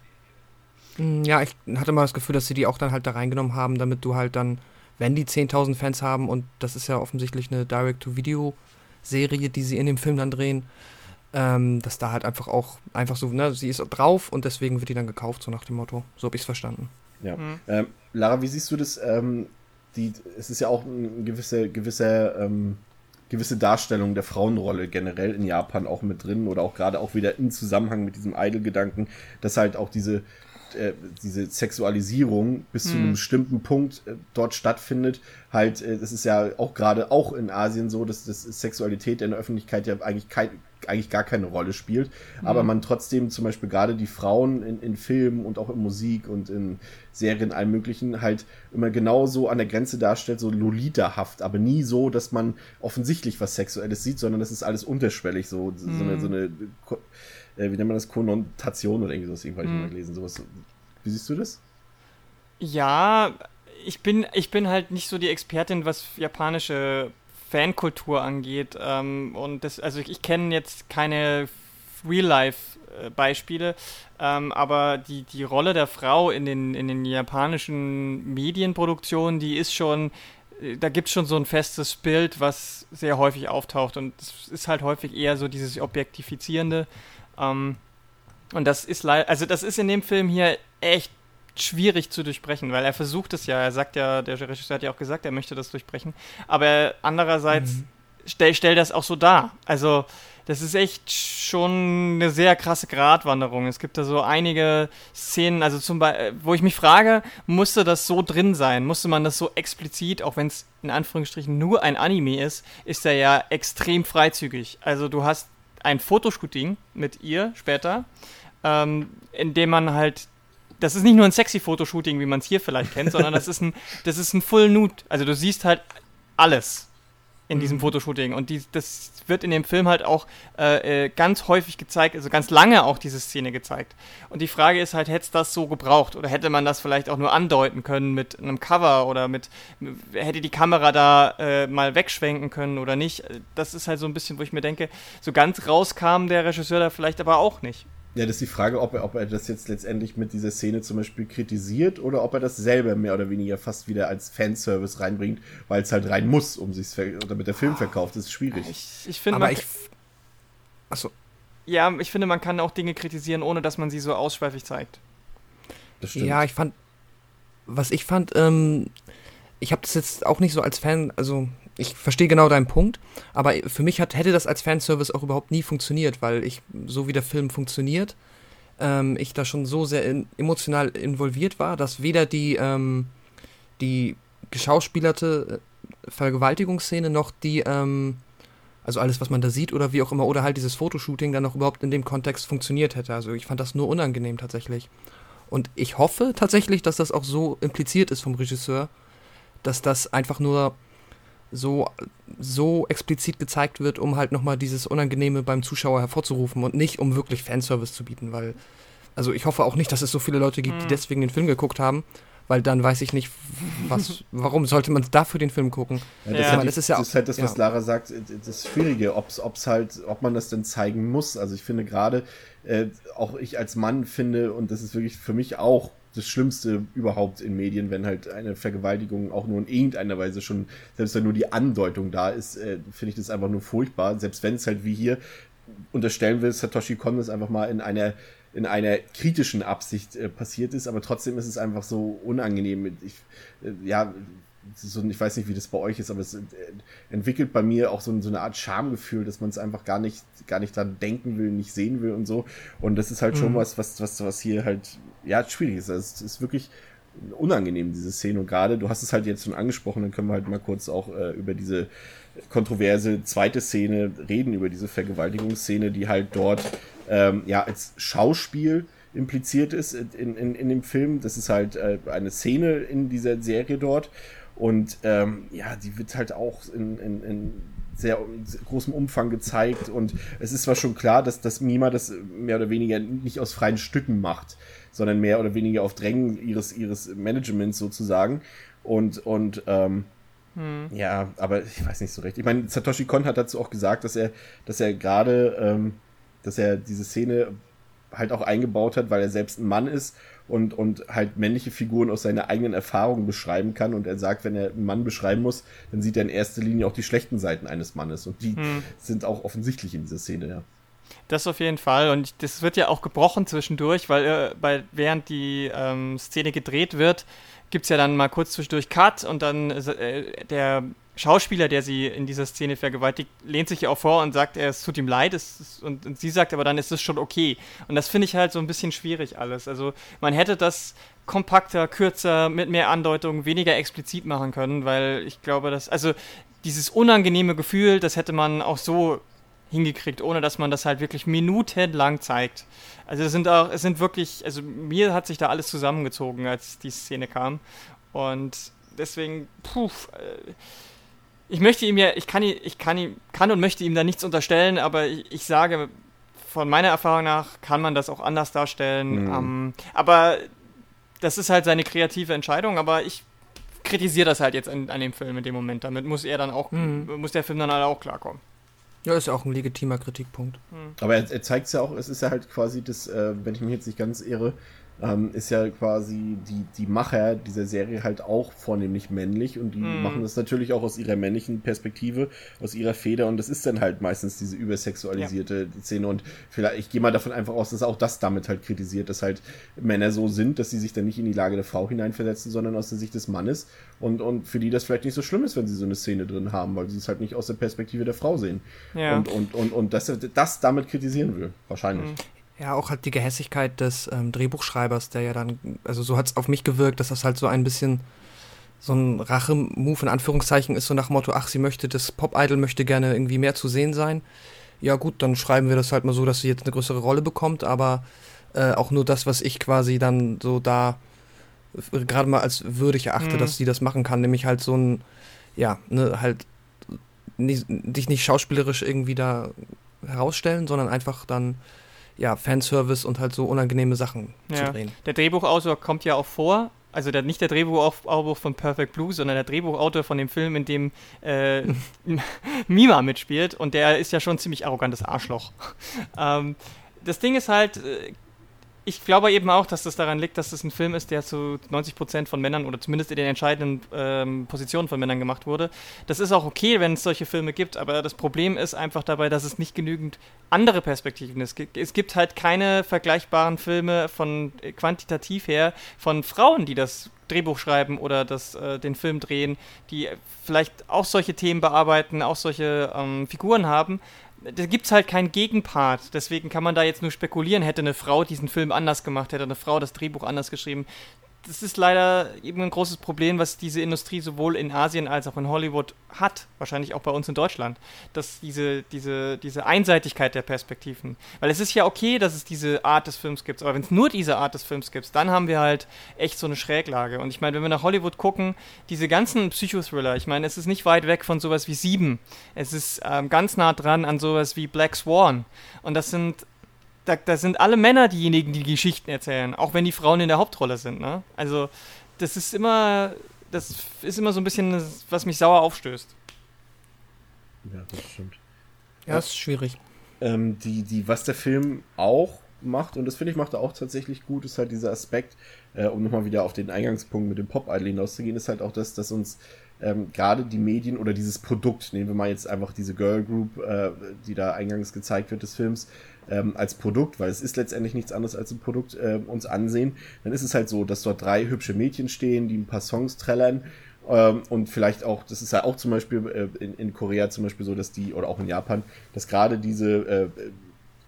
hm. Ja, ich hatte mal das Gefühl, dass sie die auch dann halt da reingenommen haben, damit du halt dann, wenn die 10.000 Fans haben und das ist ja offensichtlich eine Direct-to-Video-Serie, die sie in dem Film dann drehen, ähm, dass da halt einfach auch, einfach so, ne, sie ist drauf und deswegen wird die dann gekauft, so nach dem Motto. So habe ich es verstanden. Ja. Mhm. Ähm, Lara, wie siehst du das? Ähm, die, es ist ja auch ein gewisser, gewisser ähm, gewisse Darstellung der Frauenrolle generell in Japan auch mit drin oder auch gerade auch wieder im Zusammenhang mit diesem Idol-Gedanken, dass halt auch diese äh, diese Sexualisierung bis hm. zu einem bestimmten Punkt äh, dort stattfindet. Halt, äh, das ist ja auch gerade auch in Asien so, dass, dass Sexualität in der Öffentlichkeit ja eigentlich kein, eigentlich gar keine Rolle spielt, mhm. aber man trotzdem zum Beispiel gerade die Frauen in, in Filmen und auch in Musik und in Serien, allem möglichen, halt immer genauso an der Grenze darstellt, so Lolita-haft, aber nie so, dass man offensichtlich was Sexuelles sieht, sondern das ist alles unterschwellig, so, mhm. so eine, so eine äh, wie nennt man das, Konnotation oder irgendwie sowas, irgendwann mhm. mal gelesen, sowas Wie siehst du das? Ja, ich bin, ich bin halt nicht so die Expertin, was japanische Fankultur angeht. Ähm, und das, also ich, ich kenne jetzt keine Real-Life-Beispiele, ähm, aber die, die Rolle der Frau in den, in den japanischen Medienproduktionen, die ist schon, äh, da gibt es schon so ein festes Bild, was sehr häufig auftaucht und es ist halt häufig eher so dieses Objektifizierende. Ähm, und das ist leider, also das ist in dem Film hier echt schwierig zu durchbrechen, weil er versucht es ja, er sagt ja, der Regisseur hat ja auch gesagt, er möchte das durchbrechen, aber andererseits mhm. stellt stell das auch so dar. Also das ist echt schon eine sehr krasse Gratwanderung. Es gibt da so einige Szenen, also zum Beispiel, wo ich mich frage, musste das so drin sein? Musste man das so explizit, auch wenn es in Anführungsstrichen nur ein Anime ist, ist er ja extrem freizügig. Also du hast ein Fotoshooting mit ihr später, ähm, in dem man halt das ist nicht nur ein sexy Fotoshooting, wie man es hier vielleicht kennt, sondern das ist ein, das ist ein Full Nude. Also du siehst halt alles in diesem mhm. Fotoshooting. Und die, das wird in dem Film halt auch äh, äh, ganz häufig gezeigt, also ganz lange auch diese Szene gezeigt. Und die Frage ist halt, hätte es das so gebraucht? Oder hätte man das vielleicht auch nur andeuten können mit einem Cover oder mit, hätte die Kamera da äh, mal wegschwenken können oder nicht? Das ist halt so ein bisschen, wo ich mir denke, so ganz rauskam der Regisseur da vielleicht aber auch nicht. Ja, das ist die Frage, ob er, ob er das jetzt letztendlich mit dieser Szene zum Beispiel kritisiert oder ob er das selber mehr oder weniger fast wieder als Fanservice reinbringt, weil es halt rein muss, um sich damit der Film verkauft. Das ist schwierig. Ich, ich finde, aber ich. Achso. Ja, ich finde, man kann auch Dinge kritisieren, ohne dass man sie so ausschweifig zeigt. Das stimmt. Ja, ich fand. Was ich fand, ähm, ich habe das jetzt auch nicht so als Fan, also ich verstehe genau deinen Punkt, aber für mich hat, hätte das als Fanservice auch überhaupt nie funktioniert, weil ich, so wie der Film funktioniert, ähm, ich da schon so sehr in, emotional involviert war, dass weder die, ähm, die geschauspielerte äh, Vergewaltigungsszene noch die, ähm, also alles, was man da sieht oder wie auch immer, oder halt dieses Fotoshooting dann noch überhaupt in dem Kontext funktioniert hätte. Also ich fand das nur unangenehm tatsächlich. Und ich hoffe tatsächlich, dass das auch so impliziert ist vom Regisseur, dass das einfach nur so, so explizit gezeigt wird, um halt nochmal dieses Unangenehme beim Zuschauer hervorzurufen und nicht, um wirklich Fanservice zu bieten, weil, also ich hoffe auch nicht, dass es so viele Leute gibt, die hm. deswegen den Film geguckt haben, weil dann weiß ich nicht, was, warum sollte man dafür den Film gucken? Ja, das, ja. Halt, das, ist ja das ist halt das, was ja. Lara sagt, das Schwierige, ob's, ob's halt, ob man das denn zeigen muss. Also ich finde gerade, äh, auch ich als Mann finde, und das ist wirklich für mich auch das Schlimmste überhaupt in Medien, wenn halt eine Vergewaltigung auch nur in irgendeiner Weise schon, selbst wenn nur die Andeutung da ist, äh, finde ich das einfach nur furchtbar. Selbst wenn es halt wie hier unterstellen will, Satoshi Kon das einfach mal in einer in einer kritischen Absicht äh, passiert ist, aber trotzdem ist es einfach so unangenehm. Ich, äh, ja, so, ich weiß nicht, wie das bei euch ist, aber es äh, entwickelt bei mir auch so, so eine Art Schamgefühl, dass man es einfach gar nicht, gar nicht dran denken will, nicht sehen will und so. Und das ist halt mhm. schon was, was, was, was hier halt, ja, schwierig ist. Es ist wirklich unangenehm, diese Szene. Und gerade, du hast es halt jetzt schon angesprochen, dann können wir halt mal kurz auch äh, über diese kontroverse zweite Szene reden, über diese Vergewaltigungsszene, die halt dort, ähm, ja, als Schauspiel impliziert ist in, in, in dem Film. Das ist halt äh, eine Szene in dieser Serie dort. Und ähm, ja, die wird halt auch in, in, in sehr, großem Umfang gezeigt. Und es ist zwar schon klar, dass das Mima das mehr oder weniger nicht aus freien Stücken macht, sondern mehr oder weniger auf Drängen ihres, ihres Managements sozusagen. Und, und ähm, hm. ja, aber ich weiß nicht so recht. Ich meine, Satoshi Kon hat dazu auch gesagt, dass er, dass er gerade, ähm, dass er diese Szene halt auch eingebaut hat, weil er selbst ein Mann ist und, und halt männliche Figuren aus seiner eigenen Erfahrung beschreiben kann. Und er sagt, wenn er einen Mann beschreiben muss, dann sieht er in erster Linie auch die schlechten Seiten eines Mannes. Und die hm. sind auch offensichtlich in dieser Szene, ja. Das auf jeden Fall. Und das wird ja auch gebrochen zwischendurch, weil äh, bei, während die ähm, Szene gedreht wird, gibt es ja dann mal kurz zwischendurch Cut und dann äh, der Schauspieler, der sie in dieser Szene vergewaltigt, lehnt sich ja auch vor und sagt, es tut ihm leid es, und, und, sie sagt aber dann, es ist schon okay. Und das finde ich halt so ein bisschen schwierig alles. Also man hätte das kompakter, kürzer, mit mehr Andeutung, weniger explizit machen können, weil ich glaube, dass, also dieses unangenehme Gefühl, das hätte man auch so hingekriegt, ohne dass man das halt wirklich minutenlang zeigt. Also es sind auch, es sind wirklich, also mir hat sich da alles zusammengezogen, als die Szene kam. Und deswegen, puh, äh, ich möchte ihm ja, ich kann, ich kann ihm, kann und möchte ihm da nichts unterstellen, aber ich, ich sage, von meiner Erfahrung nach kann man das auch anders darstellen. Mhm. Ähm, aber das ist halt seine kreative Entscheidung, aber ich kritisiere das halt jetzt an, an, dem Film in dem Moment. Damit muss er dann auch, mhm. muss der Film dann halt auch klarkommen. Ja, ist ja auch ein legitimer Kritikpunkt. Mhm. Aber er, er zeigt es ja auch, es ist ja halt quasi das, äh, wenn ich mich jetzt nicht ganz irre, ähm, ist ja quasi die, die Macher dieser Serie halt auch vornehmlich männlich und die mm. machen das natürlich auch aus ihrer männlichen Perspektive, aus ihrer Feder und das ist dann halt meistens diese übersexualisierte ja. Szene und vielleicht, ich gehe mal davon einfach aus, dass auch das damit halt kritisiert, dass halt Männer so sind, dass sie sich dann nicht in die Lage der Frau hineinversetzen, sondern aus der Sicht des Mannes und, und für die das vielleicht nicht so schlimm ist, wenn sie so eine Szene drin haben, weil sie es halt nicht aus der Perspektive der Frau sehen. Ja. Und, und, und, und das, das damit kritisieren will, wahrscheinlich. Mhm. Ja, auch halt die Gehässigkeit des ähm, Drehbuchschreibers, der ja dann, also so hat es auf mich gewirkt, dass das halt so ein bisschen so ein Rache-Move in Anführungszeichen ist, so nach dem Motto, ach, sie möchte, das Pop-Idol möchte gerne irgendwie mehr zu sehen sein. Ja gut, dann schreiben wir das halt mal so, dass sie jetzt eine größere Rolle bekommt, aber äh, auch nur das, was ich quasi dann so da gerade mal als würdig erachte, mhm. dass sie das machen kann, nämlich halt so ein, ja, ne, halt nicht, dich nicht schauspielerisch irgendwie da herausstellen, sondern einfach dann ja, Fanservice und halt so unangenehme Sachen ja. zu drehen. Der Drehbuchautor kommt ja auch vor, also der, nicht der Drehbuchautor von Perfect Blue, sondern der Drehbuchautor von dem Film, in dem äh, Mima mitspielt und der ist ja schon ein ziemlich arrogantes Arschloch. ähm, das Ding ist halt, äh, ich glaube eben auch, dass das daran liegt, dass es das ein Film ist, der zu 90 Prozent von Männern oder zumindest in den entscheidenden ähm, Positionen von Männern gemacht wurde. Das ist auch okay, wenn es solche Filme gibt, aber das Problem ist einfach dabei, dass es nicht genügend andere Perspektiven ist. Es gibt halt keine vergleichbaren Filme von äh, quantitativ her von Frauen, die das Drehbuch schreiben oder das, äh, den Film drehen, die vielleicht auch solche Themen bearbeiten, auch solche ähm, Figuren haben, da gibt es halt keinen Gegenpart. Deswegen kann man da jetzt nur spekulieren, hätte eine Frau diesen Film anders gemacht, hätte eine Frau das Drehbuch anders geschrieben das ist leider eben ein großes Problem, was diese Industrie sowohl in Asien als auch in Hollywood hat, wahrscheinlich auch bei uns in Deutschland, dass diese, diese, diese Einseitigkeit der Perspektiven. Weil es ist ja okay, dass es diese Art des Films gibt, aber wenn es nur diese Art des Films gibt, dann haben wir halt echt so eine Schräglage. Und ich meine, wenn wir nach Hollywood gucken, diese ganzen Psychothriller, ich meine, es ist nicht weit weg von sowas wie Sieben. Es ist ähm, ganz nah dran an sowas wie Black Swan. Und das sind da, da sind alle Männer diejenigen, die Geschichten erzählen, auch wenn die Frauen in der Hauptrolle sind. Ne? Also das ist immer, das ist immer so ein bisschen, was mich sauer aufstößt. Ja, das stimmt. Ja, das ist schwierig. Ähm, die, die, was der Film auch macht, und das finde ich macht er auch tatsächlich gut, ist halt dieser Aspekt, äh, um nochmal wieder auf den Eingangspunkt mit dem Pop-Idol hinauszugehen, ist halt auch das, dass uns ähm, gerade die Medien oder dieses Produkt, nehmen wir mal jetzt einfach diese Girl Group, äh, die da eingangs gezeigt wird des Films, ähm, als Produkt, weil es ist letztendlich nichts anderes als ein Produkt, äh, uns ansehen, dann ist es halt so, dass dort drei hübsche Mädchen stehen, die ein paar Songs trällern ähm, und vielleicht auch, das ist ja auch zum Beispiel äh, in, in Korea zum Beispiel so, dass die, oder auch in Japan, dass gerade diese äh,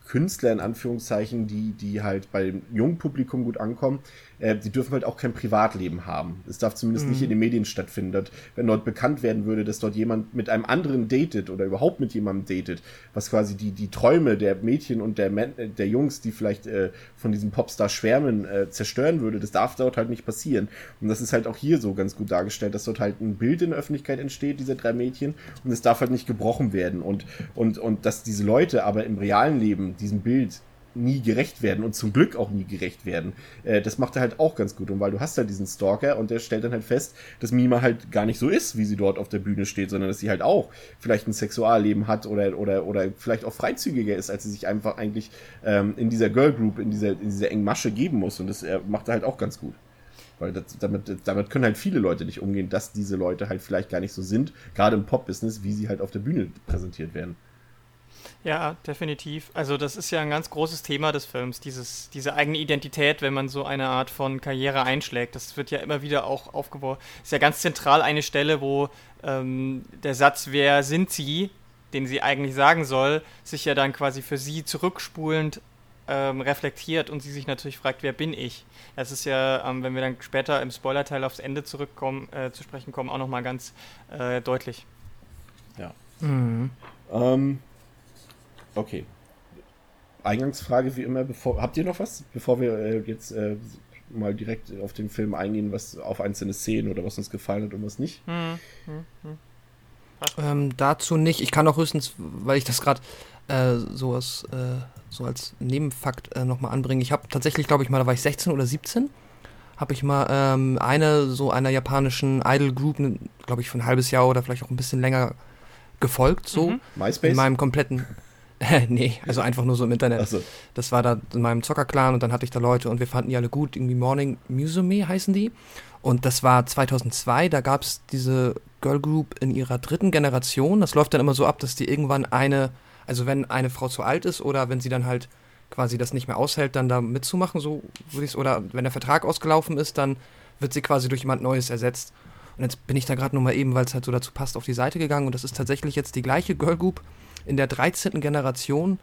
Künstler in Anführungszeichen, die, die halt bei dem jungen Publikum gut ankommen, äh, die dürfen halt auch kein Privatleben haben. Es darf zumindest mhm. nicht in den Medien stattfinden. Wenn dort bekannt werden würde, dass dort jemand mit einem anderen datet oder überhaupt mit jemandem datet, was quasi die, die Träume der Mädchen und der, Men der Jungs, die vielleicht äh, von diesem Popstar schwärmen, äh, zerstören würde, das darf dort halt nicht passieren. Und das ist halt auch hier so ganz gut dargestellt, dass dort halt ein Bild in der Öffentlichkeit entsteht, diese drei Mädchen, und es darf halt nicht gebrochen werden. Und, und, und dass diese Leute aber im realen Leben diesem Bild nie gerecht werden und zum Glück auch nie gerecht werden. Äh, das macht er halt auch ganz gut. Und weil du hast halt diesen Stalker und der stellt dann halt fest, dass Mima halt gar nicht so ist, wie sie dort auf der Bühne steht, sondern dass sie halt auch vielleicht ein Sexualleben hat oder, oder, oder vielleicht auch freizügiger ist, als sie sich einfach eigentlich ähm, in dieser Girl Group, in dieser, in dieser engen Masche geben muss. Und das äh, macht er halt auch ganz gut. Weil das, damit, damit können halt viele Leute nicht umgehen, dass diese Leute halt vielleicht gar nicht so sind, gerade im Pop-Business, wie sie halt auf der Bühne präsentiert werden. Ja, definitiv. Also das ist ja ein ganz großes Thema des Films, dieses, diese eigene Identität, wenn man so eine Art von Karriere einschlägt. Das wird ja immer wieder auch aufgebaut. Ist ja ganz zentral eine Stelle, wo ähm, der Satz, wer sind Sie, den sie eigentlich sagen soll, sich ja dann quasi für sie zurückspulend ähm, reflektiert und sie sich natürlich fragt, wer bin ich? Das ist ja, ähm, wenn wir dann später im Spoilerteil aufs Ende zurückkommen, äh, zu sprechen kommen, auch nochmal ganz äh, deutlich. Ja. Mhm. Ähm, Okay. Eingangsfrage wie immer, bevor. Habt ihr noch was, bevor wir äh, jetzt äh, mal direkt auf den Film eingehen, was auf einzelne Szenen oder was uns gefallen hat und was nicht? Hm, hm, hm. Ähm, dazu nicht. Ich kann auch höchstens, weil ich das gerade äh, so, als, äh, so als Nebenfakt äh, nochmal anbringe. Ich habe tatsächlich, glaube ich mal, da war ich 16 oder 17 habe ich mal ähm, eine so einer japanischen Idol Group, glaube ich, für ein halbes Jahr oder vielleicht auch ein bisschen länger gefolgt, so. Mhm. MySpace? In meinem kompletten. nee, also einfach nur so im Internet. So. Das war da in meinem Zockerclan und dann hatte ich da Leute und wir fanden die alle gut. Irgendwie Morning Musume heißen die. Und das war 2002, da gab es diese Girl Group in ihrer dritten Generation. Das läuft dann immer so ab, dass die irgendwann eine, also wenn eine Frau zu alt ist oder wenn sie dann halt quasi das nicht mehr aushält, dann da mitzumachen, so würde ich es, oder wenn der Vertrag ausgelaufen ist, dann wird sie quasi durch jemand Neues ersetzt. Und jetzt bin ich da gerade nur mal eben, weil es halt so dazu passt, auf die Seite gegangen und das ist tatsächlich jetzt die gleiche Girl Group in der 13. Generation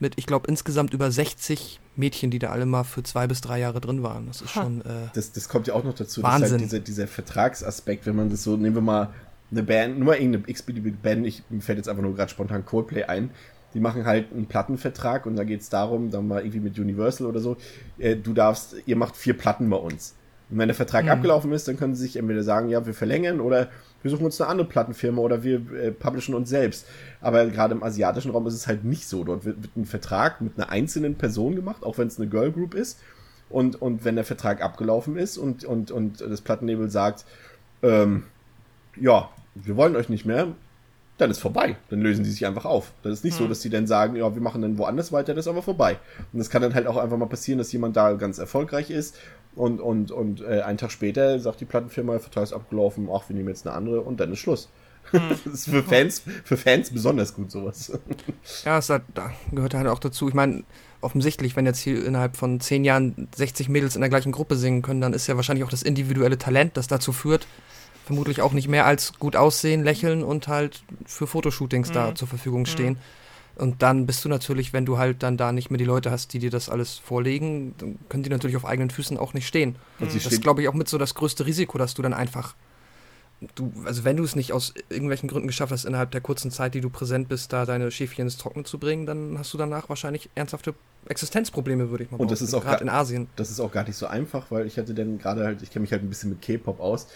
mit, ich glaube, insgesamt über 60 Mädchen, die da alle mal für zwei bis drei Jahre drin waren. Das ist schon. Äh, das, das kommt ja auch noch dazu. Wahnsinn. Das halt dieser, dieser Vertragsaspekt, wenn man das so, nehmen wir mal eine Band, nur mal irgendeine x-beliebige Band, ich, mir fällt jetzt einfach nur gerade spontan Coldplay ein, die machen halt einen Plattenvertrag und da geht es darum, dann mal irgendwie mit Universal oder so, äh, du darfst, ihr macht vier Platten bei uns. Und wenn der Vertrag mhm. abgelaufen ist, dann können sie sich entweder sagen, ja, wir verlängern oder wir suchen uns eine andere Plattenfirma oder wir äh, publishen uns selbst. Aber gerade im asiatischen Raum ist es halt nicht so. Dort wird, wird ein Vertrag mit einer einzelnen Person gemacht, auch wenn es eine Girl Group ist. Und, und wenn der Vertrag abgelaufen ist und, und, und das Plattenlabel sagt, ähm, ja, wir wollen euch nicht mehr, dann ist vorbei. Dann lösen die sich einfach auf. Das ist nicht mhm. so, dass die dann sagen, ja, wir machen dann woanders weiter, das ist aber vorbei. Und es kann dann halt auch einfach mal passieren, dass jemand da ganz erfolgreich ist und, und, und äh, einen Tag später sagt die Plattenfirma, der Vertrag ist abgelaufen, ach, wir nehmen jetzt eine andere und dann ist Schluss. Mhm. das ist für Fans, für Fans besonders gut, sowas. ja, es hat, da gehört halt auch dazu. Ich meine, offensichtlich, wenn jetzt hier innerhalb von zehn Jahren 60 Mädels in der gleichen Gruppe singen können, dann ist ja wahrscheinlich auch das individuelle Talent, das dazu führt, vermutlich auch nicht mehr als gut aussehen, lächeln und halt für Fotoshootings mhm. da zur Verfügung mhm. stehen. Mhm. Und dann bist du natürlich, wenn du halt dann da nicht mehr die Leute hast, die dir das alles vorlegen, dann können die natürlich auf eigenen Füßen auch nicht stehen. Und das ist, glaube ich, auch mit so das größte Risiko, dass du dann einfach, du, also wenn du es nicht aus irgendwelchen Gründen geschafft hast, innerhalb der kurzen Zeit, die du präsent bist, da deine Schäfchen ins Trockene zu bringen, dann hast du danach wahrscheinlich ernsthafte Existenzprobleme, würde ich mal sagen. Und das ist auch gerade in Asien. Das ist auch gar nicht so einfach, weil ich hatte dann gerade halt, ich kenne mich halt ein bisschen mit K-Pop aus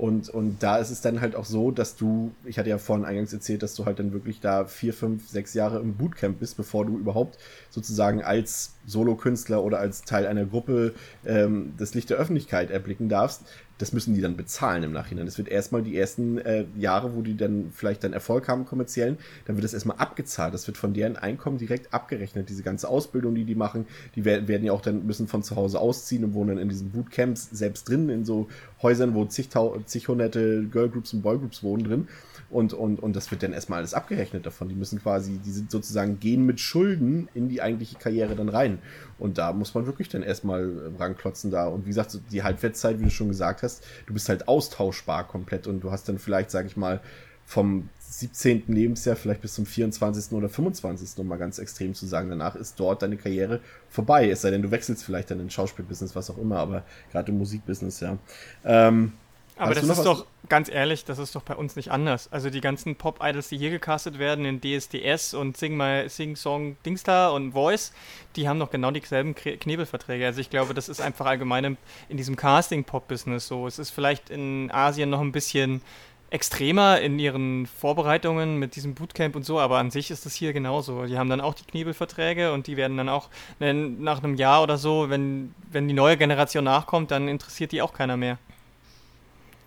und, und da ist es dann halt auch so, dass du, ich hatte ja vorhin eingangs erzählt, dass du halt dann wirklich da vier, fünf, sechs Jahre im Bootcamp bist, bevor du überhaupt sozusagen als Solokünstler oder als Teil einer Gruppe ähm, das Licht der Öffentlichkeit erblicken darfst das müssen die dann bezahlen im Nachhinein. Das wird erstmal die ersten äh, Jahre, wo die dann vielleicht dann Erfolg haben kommerziellen, dann wird das erstmal abgezahlt. Das wird von deren Einkommen direkt abgerechnet. Diese ganze Ausbildung, die die machen, die werden, werden ja auch dann müssen von zu Hause ausziehen und wohnen dann in diesen Bootcamps selbst drin, in so Häusern, wo zig, zig hunderte Girlgroups und Boygroups wohnen drin. Und, und, und das wird dann erstmal alles abgerechnet davon. Die müssen quasi, die sind sozusagen, gehen mit Schulden in die eigentliche Karriere dann rein. Und da muss man wirklich dann erstmal ranklotzen da. Und wie gesagt, die Halbwertszeit, wie du schon gesagt hast, du bist halt austauschbar komplett und du hast dann vielleicht, sag ich mal, vom 17. Lebensjahr vielleicht bis zum 24. oder 25. um mal ganz extrem zu sagen. Danach ist dort deine Karriere vorbei. Es sei denn, du wechselst vielleicht dann in Schauspielbusiness, was auch immer, aber gerade im Musikbusiness, ja. Ähm, aber das ist doch, ganz ehrlich, das ist doch bei uns nicht anders. Also die ganzen Pop-Idols, die hier gecastet werden in DSDS und Sing My Sing Song Dingstar und Voice, die haben doch genau dieselben Knebelverträge. Also ich glaube, das ist einfach allgemein in diesem Casting-Pop-Business so. Es ist vielleicht in Asien noch ein bisschen extremer in ihren Vorbereitungen mit diesem Bootcamp und so, aber an sich ist das hier genauso. Die haben dann auch die Knebelverträge und die werden dann auch nach einem Jahr oder so, wenn, wenn die neue Generation nachkommt, dann interessiert die auch keiner mehr.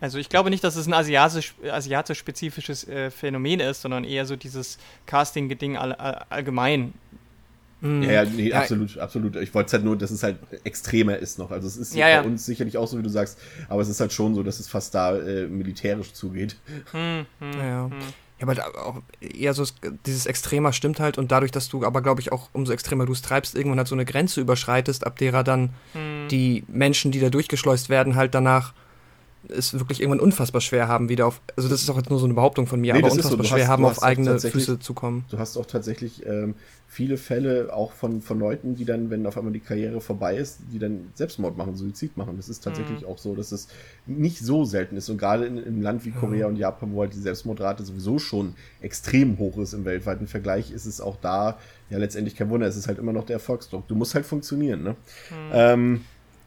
Also ich glaube nicht, dass es ein asiatisch, asiatisch-spezifisches äh, Phänomen ist, sondern eher so dieses Casting-Ding all, all, allgemein. Mhm. Ja, ja, nee, ja, absolut, absolut. Ich wollte es halt nur, dass es halt extremer ist noch. Also es ist ja, bei ja. uns sicherlich auch so, wie du sagst, aber es ist halt schon so, dass es fast da äh, militärisch zugeht. Hm, hm, ja. Hm. Ja, aber auch eher so dieses Extremer stimmt halt und dadurch, dass du aber, glaube ich, auch umso extremer du es treibst, irgendwann halt so eine Grenze überschreitest, ab derer dann hm. die Menschen, die da durchgeschleust werden, halt danach es wirklich irgendwann unfassbar schwer haben, wieder auf, also das ist auch jetzt nur so eine Behauptung von mir, nee, aber unfassbar so. schwer hast, haben, auf eigene Füße zu kommen. Du hast auch tatsächlich ähm, viele Fälle auch von, von Leuten, die dann, wenn auf einmal die Karriere vorbei ist, die dann Selbstmord machen, Suizid machen. Das ist tatsächlich mhm. auch so, dass es nicht so selten ist. Und gerade in, in einem Land wie Korea mhm. und Japan, wo halt die Selbstmordrate sowieso schon extrem hoch ist im weltweiten Vergleich, ist es auch da ja letztendlich kein Wunder. Es ist halt immer noch der Erfolgsdruck. Du musst halt funktionieren, ne? Mhm. Ähm,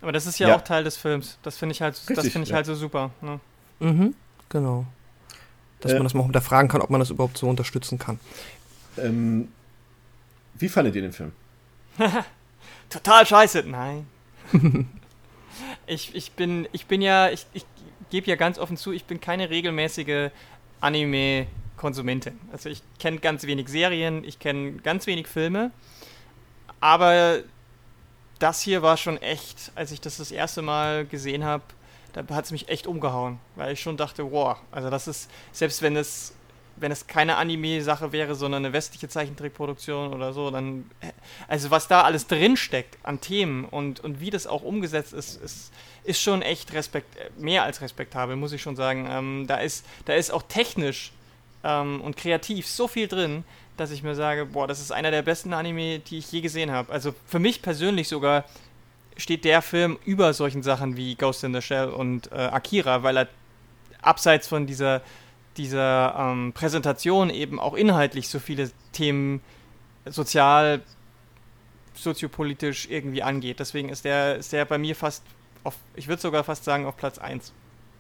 aber das ist ja, ja. auch Teil des Films. Das finde ich halt, Richtig, das finde ich ja. halt so super. Ne? Mhm, genau. Dass äh, man das mal hinterfragen kann, ob man das überhaupt so unterstützen kann. Ähm, wie fandet ihr den Film? Total scheiße. Nein. Ich, ich, bin, ich bin ja, ich, ich gebe ja ganz offen zu, ich bin keine regelmäßige Anime-Konsumentin. Also ich kenne ganz wenig Serien, ich kenne ganz wenig Filme, aber das hier war schon echt, als ich das das erste Mal gesehen habe, da hat es mich echt umgehauen, weil ich schon dachte, wow, also das ist, selbst wenn es wenn es keine Anime-Sache wäre, sondern eine westliche Zeichentrickproduktion oder so, dann, also was da alles drinsteckt an Themen und, und wie das auch umgesetzt ist, ist, ist schon echt respekt, mehr als respektabel, muss ich schon sagen. Ähm, da, ist, da ist auch technisch ähm, und kreativ so viel drin, dass ich mir sage, boah, das ist einer der besten Anime, die ich je gesehen habe. Also für mich persönlich sogar steht der Film über solchen Sachen wie Ghost in the Shell und äh, Akira, weil er abseits von dieser dieser ähm, Präsentation eben auch inhaltlich so viele Themen sozial, soziopolitisch irgendwie angeht. Deswegen ist der, ist der bei mir fast auf, ich würde sogar fast sagen, auf Platz 1.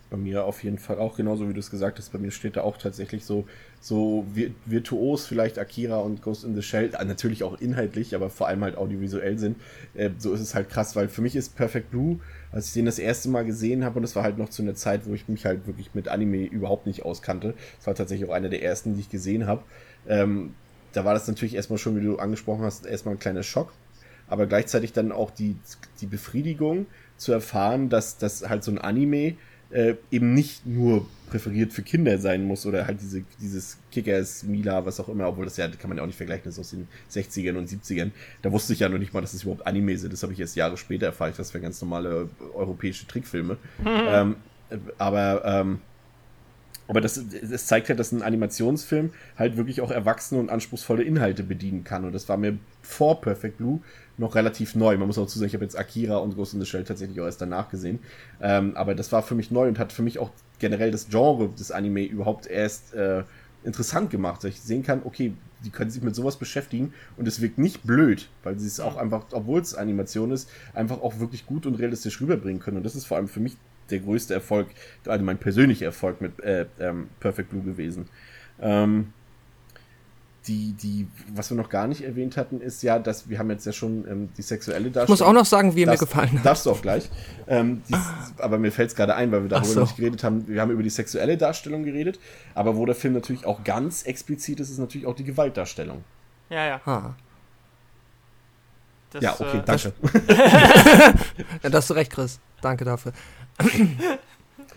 Bei mir auf jeden Fall auch, genauso wie du es gesagt hast. Bei mir steht da auch tatsächlich so, so virtuos vielleicht Akira und Ghost in the Shell, äh, natürlich auch inhaltlich, aber vor allem halt audiovisuell sind. Äh, so ist es halt krass, weil für mich ist Perfect Blue als ich den das erste Mal gesehen habe, und das war halt noch zu einer Zeit, wo ich mich halt wirklich mit Anime überhaupt nicht auskannte. Das war tatsächlich auch einer der ersten, die ich gesehen habe. Ähm, da war das natürlich erstmal schon, wie du angesprochen hast, erstmal ein kleiner Schock. Aber gleichzeitig dann auch die, die Befriedigung zu erfahren, dass, dass halt so ein Anime äh, eben nicht nur präferiert für Kinder sein muss oder halt diese, dieses Kickers, Mila, was auch immer, obwohl das ja, kann man ja auch nicht vergleichen, das ist aus den 60ern und 70ern. Da wusste ich ja noch nicht mal, dass es überhaupt Anime sind. Das habe ich erst Jahre später erfahren. Das wären ganz normale europäische Trickfilme. ähm, aber ähm, aber das, das zeigt halt, dass ein Animationsfilm halt wirklich auch erwachsene und anspruchsvolle Inhalte bedienen kann. Und das war mir vor Perfect Blue noch relativ neu. Man muss auch zu sagen, ich habe jetzt Akira und Ghost in the Shell tatsächlich auch erst danach gesehen. Ähm, aber das war für mich neu und hat für mich auch generell das Genre des Anime überhaupt erst äh, interessant gemacht, dass ich sehen kann, okay, die können sich mit sowas beschäftigen und es wirkt nicht blöd, weil sie es auch einfach, obwohl es Animation ist, einfach auch wirklich gut und realistisch rüberbringen können. Und das ist vor allem für mich der größte Erfolg, also mein persönlicher Erfolg mit äh, ähm, Perfect Blue gewesen. Ähm, die, die, was wir noch gar nicht erwähnt hatten, ist ja, dass wir haben jetzt ja schon ähm, die sexuelle Darstellung. Ich muss auch noch sagen, wie er mir gefallen hat. Darfst du auch gleich. Ähm, die, aber mir fällt es gerade ein, weil wir darüber so. nicht geredet haben. Wir haben über die sexuelle Darstellung geredet, aber wo der Film natürlich auch ganz explizit ist, ist natürlich auch die Gewaltdarstellung. Ja, ja. Ha. Das, ja, okay, äh, danke. ja, da hast du recht, Chris. Danke dafür.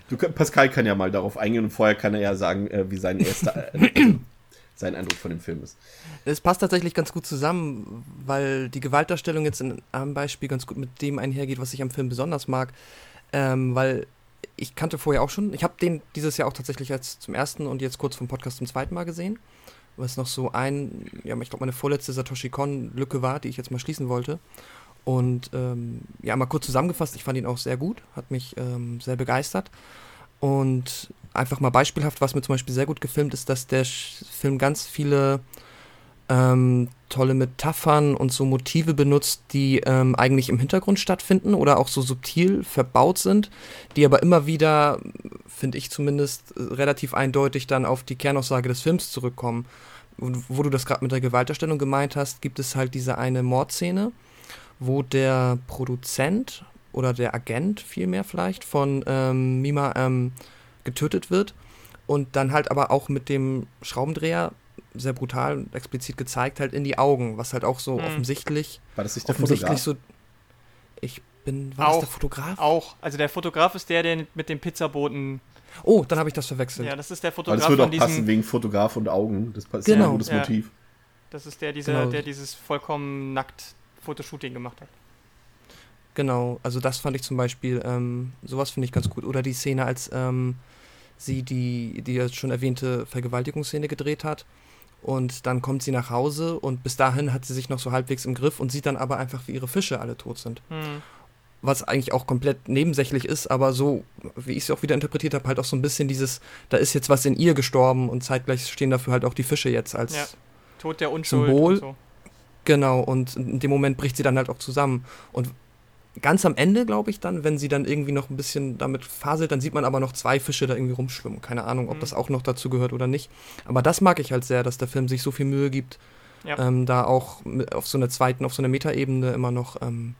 Du, Pascal kann ja mal darauf eingehen und vorher kann er ja sagen, äh, wie sein erster, äh, sein Eindruck von dem Film ist. Es passt tatsächlich ganz gut zusammen, weil die Gewaltdarstellung jetzt in einem Beispiel ganz gut mit dem einhergeht, was ich am Film besonders mag. Ähm, weil ich kannte vorher auch schon, ich habe den dieses Jahr auch tatsächlich als zum ersten und jetzt kurz vom Podcast zum zweiten Mal gesehen. Was noch so ein, ja, ich glaube, meine vorletzte Satoshi Kon-Lücke war, die ich jetzt mal schließen wollte. Und ähm, ja, mal kurz zusammengefasst, ich fand ihn auch sehr gut, hat mich ähm, sehr begeistert. Und einfach mal beispielhaft, was mir zum Beispiel sehr gut gefilmt ist, dass der Film ganz viele ähm, tolle Metaphern und so Motive benutzt, die ähm, eigentlich im Hintergrund stattfinden oder auch so subtil verbaut sind, die aber immer wieder, finde ich zumindest, relativ eindeutig dann auf die Kernaussage des Films zurückkommen. Und wo du das gerade mit der Gewalterstellung gemeint hast, gibt es halt diese eine Mordszene, wo der Produzent oder der Agent vielmehr vielleicht von ähm, Mima ähm, getötet wird und dann halt aber auch mit dem Schraubendreher sehr brutal und explizit gezeigt halt in die Augen, was halt auch so hm. offensichtlich war das nicht der Fotograf? so ich bin war auch, das der Fotograf? Auch, also der Fotograf ist der, der mit dem Pizzaboten Oh, dann habe ich das verwechselt. Ja, das ist der Fotograf. Aber das würde auch passen wegen Fotograf und Augen. Das ist genau. ein gutes ja. Motiv. Das ist der, dieser, genau. der dieses vollkommen nackt Fotoshooting gemacht hat. Genau, also das fand ich zum Beispiel, ähm, sowas finde ich ganz gut. Oder die Szene, als ähm, sie die, die schon erwähnte Vergewaltigungsszene gedreht hat. Und dann kommt sie nach Hause und bis dahin hat sie sich noch so halbwegs im Griff und sieht dann aber einfach, wie ihre Fische alle tot sind. Mhm. Was eigentlich auch komplett nebensächlich ist, aber so, wie ich es auch wieder interpretiert habe, halt auch so ein bisschen dieses, da ist jetzt was in ihr gestorben und zeitgleich stehen dafür halt auch die Fische jetzt als ja. Tod der Unschuld Symbol. So. Genau, und in dem Moment bricht sie dann halt auch zusammen. Und ganz am Ende, glaube ich, dann, wenn sie dann irgendwie noch ein bisschen damit faselt, dann sieht man aber noch zwei Fische da irgendwie rumschwimmen. Keine Ahnung, ob mhm. das auch noch dazu gehört oder nicht. Aber das mag ich halt sehr, dass der Film sich so viel Mühe gibt, ja. ähm, da auch auf so einer zweiten, auf so einer Metaebene immer noch ähm,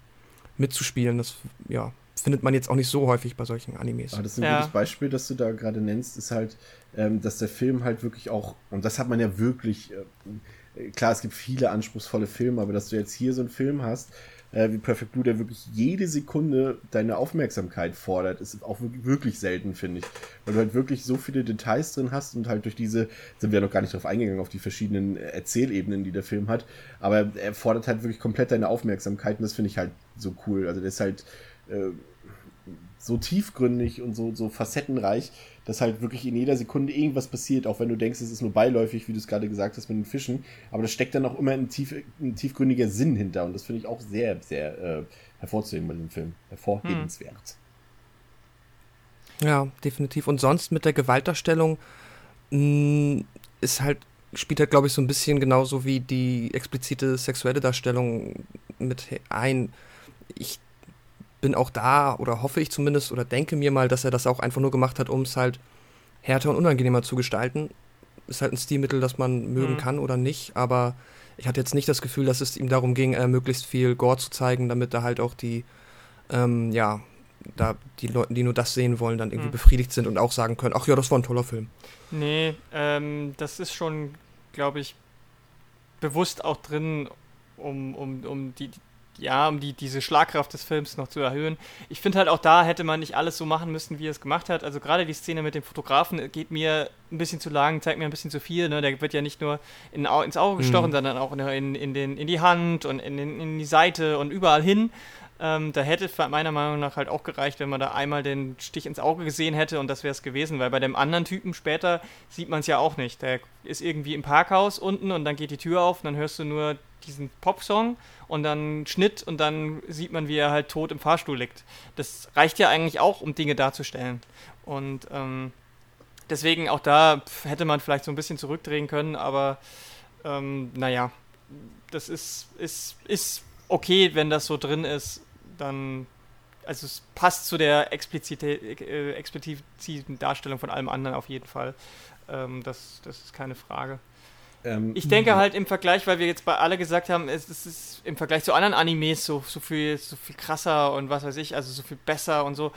mitzuspielen. Das, ja, findet man jetzt auch nicht so häufig bei solchen Animes. Aber das ist ein Ja. gutes Beispiel, das du da gerade nennst, ist halt, ähm, dass der Film halt wirklich auch, und das hat man ja wirklich, äh, klar, es gibt viele anspruchsvolle Filme, aber dass du jetzt hier so einen Film hast, äh, wie Perfect Blue, der wirklich jede Sekunde deine Aufmerksamkeit fordert, ist auch wirklich, selten, finde ich. Weil du halt wirklich so viele Details drin hast und halt durch diese, sind wir ja noch gar nicht drauf eingegangen, auf die verschiedenen äh, Erzählebenen, die der Film hat, aber er fordert halt wirklich komplett deine Aufmerksamkeit und das finde ich halt so cool. Also der ist halt, äh, so tiefgründig und so, so facettenreich, dass halt wirklich in jeder Sekunde irgendwas passiert, auch wenn du denkst, es ist nur beiläufig, wie du es gerade gesagt hast mit den Fischen. Aber das steckt dann auch immer ein, tief, ein tiefgründiger Sinn hinter und das finde ich auch sehr, sehr äh, hervorzuheben bei dem Film. Hervorhebenswert. Ja, definitiv. Und sonst mit der Gewaltdarstellung mh, ist halt, spielt halt, glaube ich, so ein bisschen genauso wie die explizite sexuelle Darstellung mit ein. Ich bin auch da, oder hoffe ich zumindest, oder denke mir mal, dass er das auch einfach nur gemacht hat, um es halt härter und unangenehmer zu gestalten. Ist halt ein Stilmittel, das man mögen Mhm. kann oder nicht, aber ich hatte jetzt nicht das Gefühl, dass es ihm darum ging, äh, möglichst viel Gore zu zeigen, damit da halt auch die, ähm, ja, da die Leute, die nur das sehen wollen, dann irgendwie Mhm. befriedigt sind und auch sagen können, ach ja, das war ein toller Film. Nee, ähm, das ist schon, glaube ich, bewusst auch drin, um, um, um die, ja, um die, diese Schlagkraft des Films noch zu erhöhen. Ich finde halt auch da hätte man nicht alles so machen müssen, wie er es gemacht hat. Also gerade die Szene mit dem Fotografen geht mir ein bisschen zu lang, zeigt mir ein bisschen zu viel. Ne? Der wird ja nicht nur in, ins Auge gestochen, Mhm. sondern auch in, in, den, in die Hand und in, in die Seite und überall hin. Ähm, da hätte meiner Meinung nach halt auch gereicht, wenn man da einmal den Stich ins Auge gesehen hätte und das wäre es gewesen, weil bei dem anderen Typen später sieht man es ja auch nicht. Der ist irgendwie im Parkhaus unten und dann geht die Tür auf und dann hörst du nur diesen Popsong und dann Schnitt und dann sieht man, wie er halt tot im Fahrstuhl liegt. Das reicht ja eigentlich auch, um Dinge darzustellen. Und ähm, deswegen auch da hätte man vielleicht so ein bisschen zurückdrehen können, aber ähm, naja, das ist, ist, ist okay, wenn das so drin ist, dann, also es passt zu der explizite, äh, expliziten Darstellung von allem anderen auf jeden Fall. Ähm, das, das ist keine Frage. Ähm, Ich denke halt im Vergleich, weil wir jetzt bei alle gesagt haben, es, es ist im Vergleich zu anderen Animes so, so, viel, so viel krasser und was weiß ich, also so viel besser und so.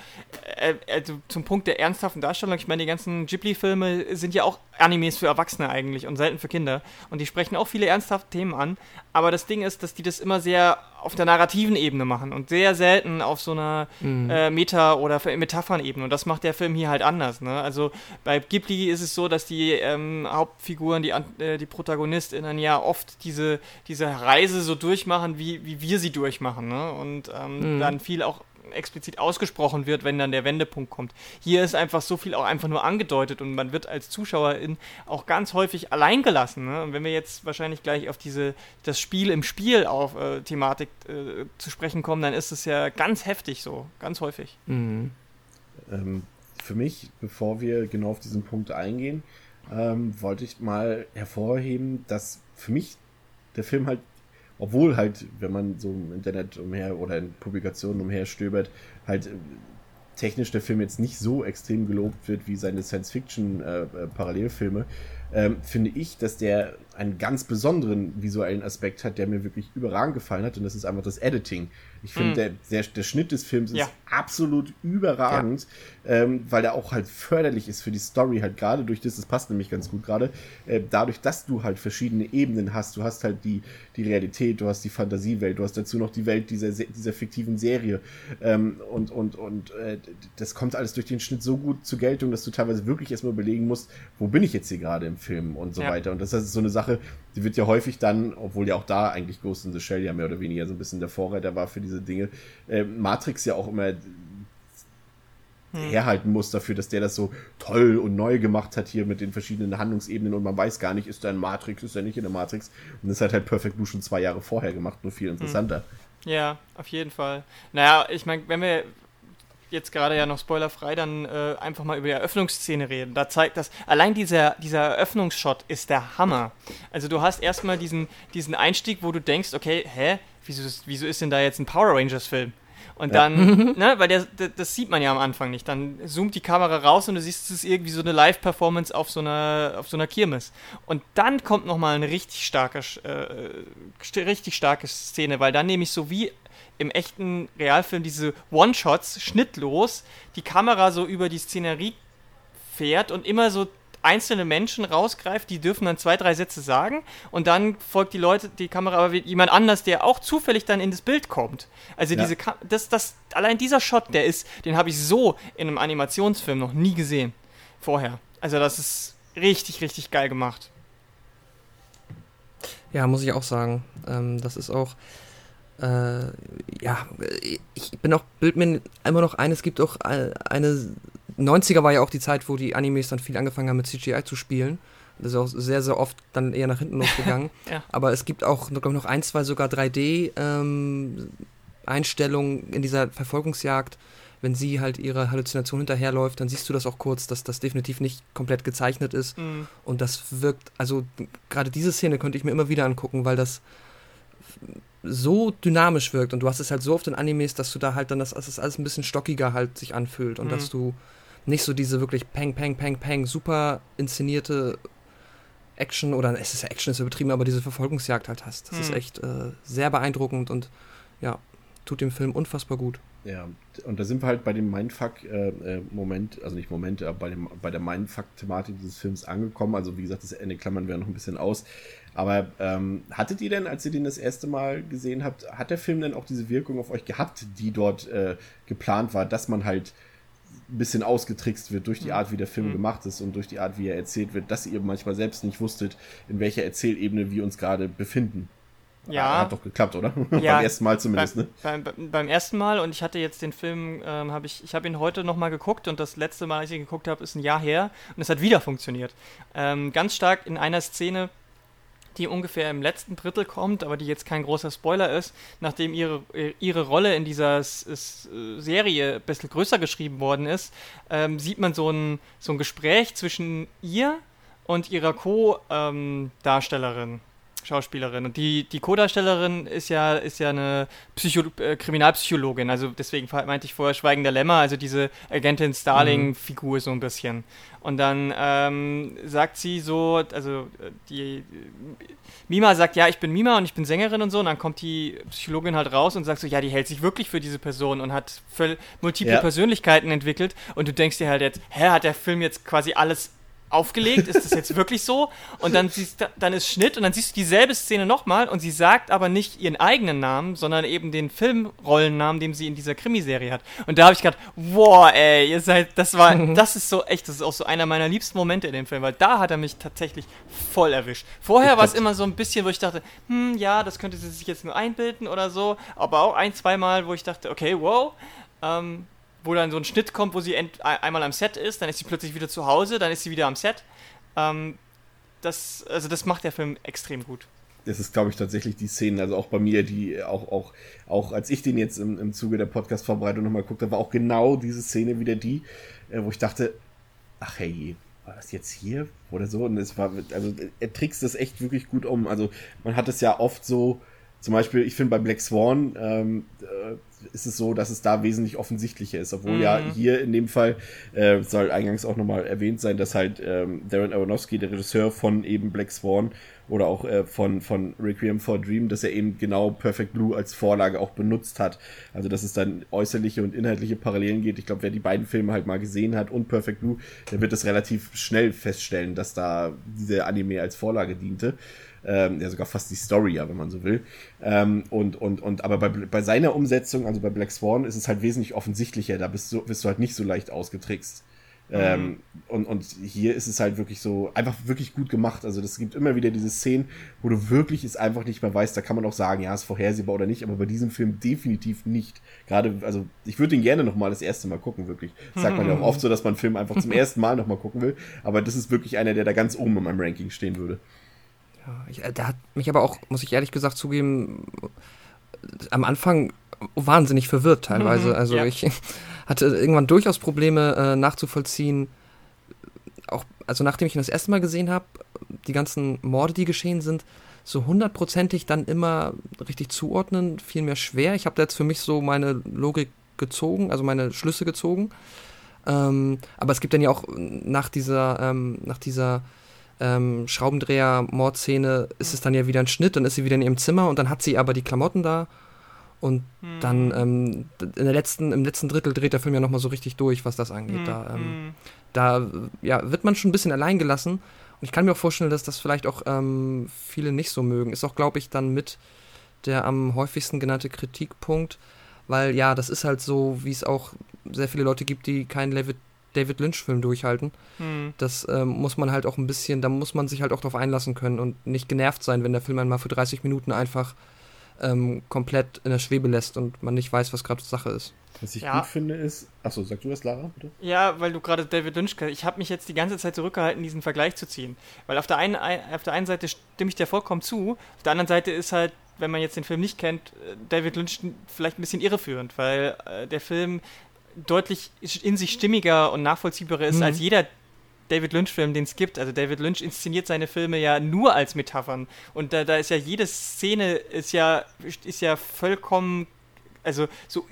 Äh, also zum Punkt der ernsthaften Darstellung, ich meine, die ganzen Ghibli-Filme sind ja auch Animes für Erwachsene eigentlich und selten für Kinder. Und die sprechen auch viele ernsthafte Themen an. Aber das Ding ist, dass die das immer sehr auf der narrativen Ebene machen und sehr selten auf so einer Mhm. äh, Meta- oder Metaphern-Ebene. Und das macht der Film hier halt anders. Ne? Also bei Ghibli ist es so, dass die ähm, Hauptfiguren, die, äh, die ProtagonistInnen ja oft diese, diese Reise so durchmachen, wie, wie wir sie durchmachen. Ne? Und ähm, Mhm. dann viel auch explizit ausgesprochen wird, wenn dann der Wendepunkt kommt. Hier ist einfach so viel auch einfach nur angedeutet und man wird als Zuschauerin auch ganz häufig allein gelassen. Ne? Und wenn wir jetzt wahrscheinlich gleich auf diese das Spiel im Spiel auf äh, Thematik äh, zu sprechen kommen, dann ist es ja ganz heftig so, ganz häufig. Mhm. Ähm, für mich, bevor wir genau auf diesen Punkt eingehen, ähm, wollte ich mal hervorheben, dass für mich der Film halt, obwohl halt, wenn man so im Internet umher oder in Publikationen umher stöbert, halt äh, technisch der Film jetzt nicht so extrem gelobt wird wie seine Science-Fiction-Parallelfilme, ähm, finde ich, dass der einen ganz besonderen visuellen Aspekt hat, der mir wirklich überragend gefallen hat, und das ist einfach das Editing. Ich finde, Mm. der, der, der Schnitt des Films ist Ja. absolut überragend, ähm, weil der auch halt förderlich ist für die Story, halt gerade durch das, das passt nämlich ganz gut gerade, äh, dadurch, dass du halt verschiedene Ebenen hast. Du hast halt die, die Realität, du hast die Fantasiewelt, du hast dazu noch die Welt dieser, Se- dieser fiktiven Serie. Ähm, und und, und äh, das kommt alles durch den Schnitt so gut zur Geltung, dass du teilweise wirklich erstmal überlegen musst, wo bin ich jetzt hier gerade im Film und so Ja. weiter. Und das ist so eine Sache, die wird ja häufig dann, obwohl ja auch da eigentlich Ghost in the Shell ja mehr oder weniger so ein bisschen der Vorreiter war für diese Dinge, äh, Matrix ja auch immer herhalten muss dafür, dass der das so toll und neu gemacht hat hier mit den verschiedenen Handlungsebenen und man weiß gar nicht, ist er in Matrix, ist er nicht in der Matrix. Und das hat halt Perfect Blue schon zwei Jahre vorher gemacht, nur viel interessanter. Ja, auf jeden Fall. Naja, ich meine, wenn wir jetzt gerade ja noch spoilerfrei dann äh, einfach mal über die Eröffnungsszene reden, da zeigt das, allein dieser, dieser Eröffnungsshot ist der Hammer. Also du hast erstmal diesen, diesen Einstieg, wo du denkst, okay, hä, wieso, ist- wieso ist denn da jetzt ein Power Rangers Film? Und Ja. dann, ne, weil der, das sieht man ja am Anfang nicht. Dann zoomt die Kamera raus und du siehst, es ist irgendwie so eine Live-Performance auf so einer, auf so einer Kirmes. Und dann kommt nochmal eine richtig starke, äh, richtig starke Szene, weil dann nämlich so wie im echten Realfilm diese One-Shots, schnittlos, die Kamera so über die Szenerie fährt und immer so einzelne Menschen rausgreift, die dürfen dann zwei, drei Sätze sagen und dann folgt die Leute, die Kamera aber jemand anders, der auch zufällig dann in das Bild kommt. Also ja. diese Ka das, das, allein dieser Shot, der ist, den habe ich so in einem Animationsfilm noch nie gesehen. Vorher. Also das ist richtig, richtig geil gemacht. Ja, muss ich auch sagen. Ähm, das ist auch. Äh, ja, ich bin auch, bild mir immer noch ein, es gibt auch eine 90er war ja auch die Zeit, wo die Animes dann viel angefangen haben mit CGI zu spielen. Das ist auch sehr, sehr oft dann eher nach hinten losgegangen. ja. Aber es gibt auch, glaube ich, noch ein, zwei sogar 3D-Einstellungen ähm, in dieser Verfolgungsjagd. Wenn sie halt ihre Halluzination hinterherläuft, dann siehst du das auch kurz, dass das definitiv nicht komplett gezeichnet ist. Mhm. Und das wirkt, also gerade diese Szene könnte ich mir immer wieder angucken, weil das so dynamisch wirkt und du hast es halt so oft in Animes, dass du da halt dann das, das alles ein bisschen stockiger halt sich anfühlt und mhm. dass du nicht so diese wirklich Peng, Peng, Peng, Peng, super inszenierte Action oder es ist ja Action ist übertrieben, aber diese Verfolgungsjagd halt hast. Das hm. ist echt äh, sehr beeindruckend und ja, tut dem Film unfassbar gut. Ja, und da sind wir halt bei dem Mindfuck-Moment, äh, also nicht Moment, aber bei, dem, bei der Mindfuck-Thematik dieses Films angekommen. Also wie gesagt, das Ende klammern wir noch ein bisschen aus. Aber ähm, hattet ihr denn, als ihr den das erste Mal gesehen habt, hat der Film denn auch diese Wirkung auf euch gehabt, die dort äh, geplant war, dass man halt ein bisschen ausgetrickst wird durch die. Art, wie der Film mhm. gemacht ist und durch die Art, wie er erzählt wird, dass ihr manchmal selbst nicht wusstet, in welcher Erzählebene wir uns gerade befinden. Ja. Hat doch geklappt, oder? Ja, beim ersten Mal zumindest, beim, ne? Beim, beim, ersten Mal und ich hatte jetzt den Film, ähm, habe ich, ich habe ihn heute nochmal geguckt und das letzte Mal, als ich ihn geguckt habe, ist ein Jahr her und es hat wieder funktioniert. Ähm, ganz stark in einer Szene die ungefähr im letzten Drittel kommt, aber die jetzt kein großer Spoiler ist, nachdem ihre, ihre Rolle in dieser Serie ein bisschen größer geschrieben worden ist, ähm, sieht man so ein, so ein Gespräch zwischen ihr und ihrer Co-Darstellerin. Ähm, Schauspielerin. Und die, die Co-Darstellerin ist ja, ist ja eine Psycho äh, Kriminalpsychologin, also deswegen meinte ich vorher Schweigender Lämmer, also diese Agentin Starling-Figur so ein bisschen. Und dann ähm, sagt sie so, also die Mima sagt, ja, ich bin Mima und ich bin Sängerin und so, und dann kommt die Psychologin halt raus und sagt so, ja, die hält sich wirklich für diese Person und hat multiple ja. Persönlichkeiten entwickelt und du denkst dir halt jetzt, hä, hat der Film jetzt quasi alles aufgelegt, ist das jetzt wirklich so? Und dann, siehst, dann ist Schnitt und dann siehst du dieselbe Szene nochmal und sie sagt aber nicht ihren eigenen Namen, sondern eben den Filmrollennamen, den sie in dieser Krimiserie hat. Und da habe ich gedacht, boah, ey, ihr seid, das war, das ist so echt, das ist auch so einer meiner liebsten Momente in dem Film, weil da hat er mich tatsächlich voll erwischt. Vorher war es immer so ein bisschen, wo ich dachte, hm, ja, das könnte sie sich jetzt nur einbilden oder so, aber auch ein, zweimal, wo ich dachte, okay, wow, ähm, wo dann so ein Schnitt kommt, wo sie einmal am Set ist, dann ist sie plötzlich wieder zu Hause, dann ist sie wieder am Set. Ähm, das, also das macht der Film extrem gut. Das ist, glaube ich, tatsächlich die Szene, also auch bei mir, die auch, auch, auch als ich den jetzt im, im Zuge der Podcast-Vorbereitung nochmal geguckt habe, war auch genau diese Szene wieder die, äh, wo ich dachte, ach hey, war das jetzt hier oder so? Und es war, also er trickst das echt wirklich gut um. Also man hat es ja oft so, zum Beispiel, ich finde bei Black Swan ähm, äh, ist es so, dass es da wesentlich offensichtlicher ist. Obwohl mhm. ja hier in dem Fall äh, soll eingangs auch nochmal erwähnt sein, dass halt ähm, Darren Aronofsky, der Regisseur von eben Black Swan oder auch äh, von, von Requiem for a Dream, dass er eben genau Perfect Blue als Vorlage auch benutzt hat. Also dass es dann äußerliche und inhaltliche Parallelen geht. Ich glaube, wer die beiden Filme halt mal gesehen hat und Perfect Blue, der wird es relativ schnell feststellen, dass da diese Anime als Vorlage diente ähm, ja sogar fast die Story, ja, wenn man so will. Ähm, und, und, und, aber bei, bei seiner Umsetzung, also bei Black Swan, ist es halt wesentlich offensichtlicher, da bist du, bist du halt nicht so leicht ausgetrickst. Mhm. Ähm, und, und hier ist es halt wirklich so, einfach wirklich gut gemacht. Also es gibt immer wieder diese Szenen, wo du wirklich es einfach nicht mehr weißt. Da kann man auch sagen, ja, ist vorhersehbar oder nicht, aber bei diesem Film definitiv nicht. Gerade, also ich würde ihn gerne nochmal das erste Mal gucken, wirklich. Das sagt man ja auch oft so, dass man einen Film einfach zum ersten Mal nochmal gucken will. Aber das ist wirklich einer, der da ganz oben in meinem Ranking stehen würde. Ja, ich, äh, der hat mich aber auch, muss ich ehrlich gesagt zugeben, am Anfang wahnsinnig verwirrt teilweise. Mhm, also ja. ich hatte irgendwann durchaus Probleme äh, nachzuvollziehen. Auch, also nachdem ich ihn das erste Mal gesehen habe, die ganzen Morde, die geschehen sind, so hundertprozentig dann immer richtig zuordnen, fiel mir schwer. Ich habe da jetzt für mich so meine Logik gezogen, also meine Schlüsse gezogen. Ähm, aber es gibt dann ja auch nach dieser, ähm, nach dieser ähm, Schraubendreher-Mordszene ist es dann ja wieder ein Schnitt, dann ist sie wieder in ihrem Zimmer und dann hat sie aber die Klamotten da Und hm. dann ähm, in der letzten, im letzten Drittel dreht der Film ja nochmal so richtig durch, was das angeht. Hm. Da, ähm, hm. da ja, wird man schon ein bisschen allein gelassen. Und ich kann mir auch vorstellen, dass das vielleicht auch ähm, viele nicht so mögen. Ist auch, glaube ich, dann mit der am häufigsten genannte Kritikpunkt, weil ja, das ist halt so, wie es auch sehr viele Leute gibt, die keinen David, David Lynch-Film durchhalten. Hm. Das ähm, muss man halt auch ein bisschen, da muss man sich halt auch drauf einlassen können und nicht genervt sein, wenn der Film einmal für 30 Minuten einfach ähm, komplett in der Schwebe lässt und man nicht weiß, was gerade Sache ist. Was ich ja. gut finde ist. Achso, sag du das, Lara, bitte? Ja, weil du gerade David Lynch. Ich habe mich jetzt die ganze Zeit zurückgehalten, diesen Vergleich zu ziehen. Weil auf der, einen, auf der einen Seite stimme ich dir vollkommen zu, auf der anderen Seite ist halt, wenn man jetzt den Film nicht kennt, äh, David Lynch vielleicht ein bisschen irreführend, weil äh, der Film deutlich in sich stimmiger und nachvollziehbarer ist mhm. als jeder David Lynch-Film, den es gibt. Also David Lynch inszeniert seine Filme ja nur als Metaphern. Und da, da ist ja jede Szene ist ja, ist ja vollkommen, also so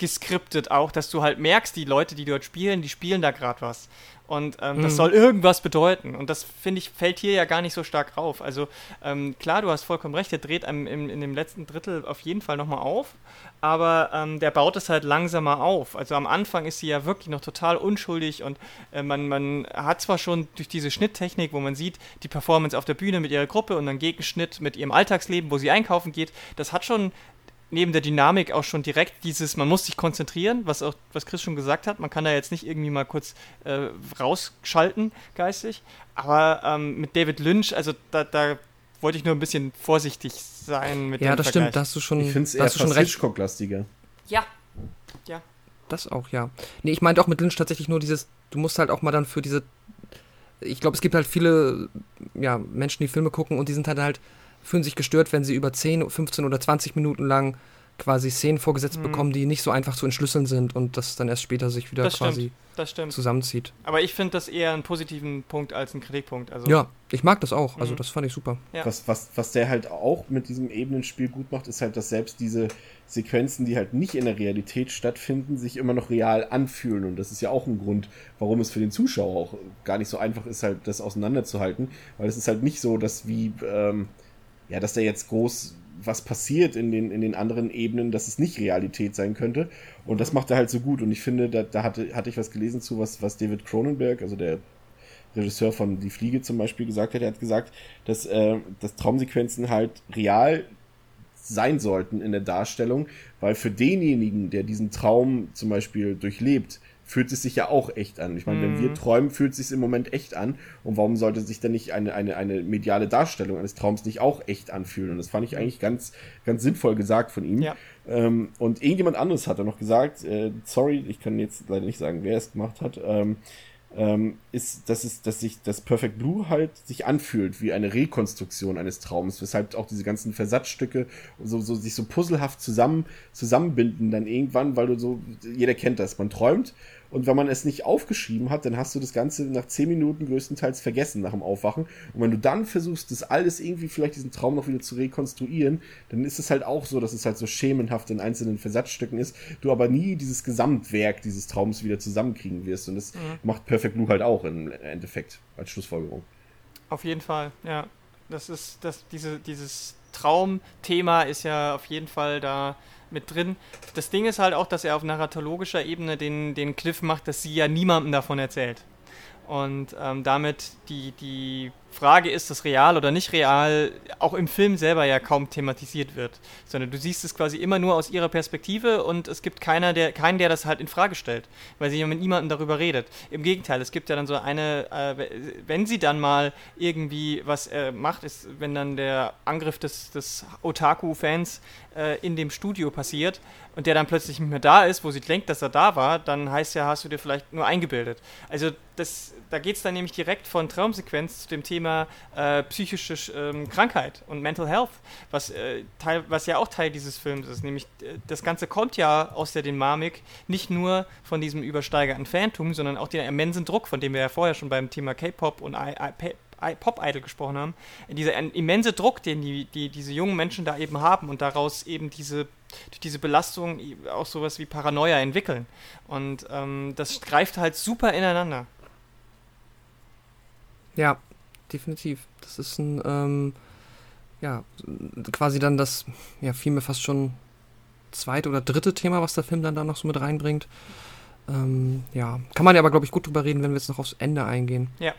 übergeskriptet auch, dass du halt merkst, die Leute, die dort spielen, die spielen da gerade was. Und ähm, mhm. das soll irgendwas bedeuten. Und das, finde ich, fällt hier ja gar nicht so stark rauf. Also ähm, klar, du hast vollkommen recht, der dreht einem im, in dem letzten Drittel auf jeden Fall nochmal auf. Aber ähm, der baut es halt langsamer auf. Also am Anfang ist sie ja wirklich noch total unschuldig und äh, man, man hat zwar schon durch diese Schnitttechnik, wo man sieht, die Performance auf der Bühne mit ihrer Gruppe und dann Gegenschnitt mit ihrem Alltagsleben, wo sie einkaufen geht, das hat schon neben der Dynamik auch schon direkt dieses, man muss sich konzentrieren, was auch, was Chris schon gesagt hat, man kann da jetzt nicht irgendwie mal kurz äh, rausschalten, geistig. Aber ähm, mit David Lynch, also da, da wollte ich nur ein bisschen vorsichtig sein mit Ja, das Vergleich. stimmt, da hast du schon, ich finde es schon recht. Hitchcock-lastiger. Ja. Ja. Das auch, ja. Nee, ich meinte auch mit Lynch tatsächlich nur dieses, du musst halt auch mal dann für diese ich glaube, es gibt halt viele ja, Menschen, die Filme gucken und die sind halt halt fühlen sich gestört, wenn sie über 10, 15 oder 20 Minuten lang quasi Szenen vorgesetzt mhm. bekommen, die nicht so einfach zu entschlüsseln sind und das dann erst später sich wieder das quasi stimmt, zusammenzieht. Aber ich finde das eher einen positiven Punkt als einen Kritikpunkt. Also ja, ich mag das auch. Also mhm. das fand ich super. Ja. Was, was, was der halt auch mit diesem Ebenenspiel gut macht, ist halt, dass selbst diese Sequenzen, die halt nicht in der Realität stattfinden, sich immer noch real anfühlen. Und das ist ja auch ein Grund, warum es für den Zuschauer auch gar nicht so einfach ist, halt das auseinanderzuhalten. Weil es ist halt nicht so, dass wie... Ähm, ja, dass da jetzt groß was passiert in den, in den anderen Ebenen, dass es nicht Realität sein könnte. Und das macht er halt so gut. Und ich finde, da, da hatte, hatte ich was gelesen zu, was, was David Cronenberg, also der Regisseur von Die Fliege zum Beispiel, gesagt hat. Er hat gesagt, dass, äh, dass Traumsequenzen halt real sein sollten in der Darstellung, weil für denjenigen, der diesen Traum zum Beispiel durchlebt, fühlt es sich ja auch echt an. Ich meine, mm. wenn wir mhm. träumen, fühlt es sich im Moment echt an. Und warum sollte sich denn nicht eine, eine, eine mediale Darstellung eines Traums nicht auch echt anfühlen? Und das fand ich eigentlich ganz, ganz sinnvoll gesagt von ihm. Ja. Ähm, und irgendjemand anderes hat er noch gesagt, äh, sorry, ich kann jetzt leider nicht sagen, wer es gemacht hat, ähm, ähm, ist, dass es, dass sich das Perfect Blue halt sich anfühlt wie eine Rekonstruktion eines Traums, weshalb auch diese ganzen Versatzstücke so, so sich so puzzlehaft zusammen zusammenbinden dann irgendwann, weil du so jeder kennt das, man träumt und wenn man es nicht aufgeschrieben hat, dann hast du das Ganze nach zehn Minuten größtenteils vergessen nach dem Aufwachen. Und wenn du dann versuchst, das alles irgendwie vielleicht diesen Traum noch wieder zu rekonstruieren, dann ist es halt auch so, dass es halt so schemenhaft in einzelnen Versatzstücken ist, du aber nie dieses Gesamtwerk dieses Traums wieder zusammenkriegen wirst. Und das mhm. macht Perfect Blue halt auch im Endeffekt als Schlussfolgerung. Auf jeden Fall, ja. Das ist, das, diese, dieses Traumthema ist ja auf jeden Fall da mit drin. Das Ding ist halt auch, dass er auf narratologischer Ebene den, den Cliff macht, dass sie ja niemandem davon erzählt. Und ähm, damit die, die Frage, ist das real oder nicht real, auch im Film selber ja kaum thematisiert wird. Sondern du siehst es quasi immer nur aus ihrer Perspektive und es gibt keiner, der, keinen, der das halt in Frage stellt, weil sie ja mit niemandem darüber redet. Im Gegenteil, es gibt ja dann so eine, äh, wenn sie dann mal irgendwie was äh, macht, ist, wenn dann der Angriff des, des Otaku-Fans äh, in dem Studio passiert und der dann plötzlich nicht mehr da ist, wo sie denkt, dass er da war, dann heißt ja, hast du dir vielleicht nur eingebildet. Also das, da geht es dann nämlich direkt von Traumsequenz zu dem Thema äh, psychische ähm, Krankheit und Mental Health, was, äh, Teil, was ja auch Teil dieses Films ist. Nämlich äh, das Ganze kommt ja aus der Dynamik nicht nur von diesem übersteigerten Phantom, sondern auch den immensen Druck, von dem wir ja vorher schon beim Thema K-Pop und I, I, Pop-Idol gesprochen haben, dieser immense Druck, den die, die, diese jungen Menschen da eben haben und daraus eben diese diese Belastung auch sowas wie Paranoia entwickeln. Und ähm, das greift halt super ineinander. Ja, definitiv. Das ist ein, ähm, ja, quasi dann das, ja, fiel mir fast schon zweite oder dritte Thema, was der Film dann da noch so mit reinbringt. Ähm, ja, kann man ja aber, glaube ich, gut drüber reden, wenn wir jetzt noch aufs Ende eingehen. Ja.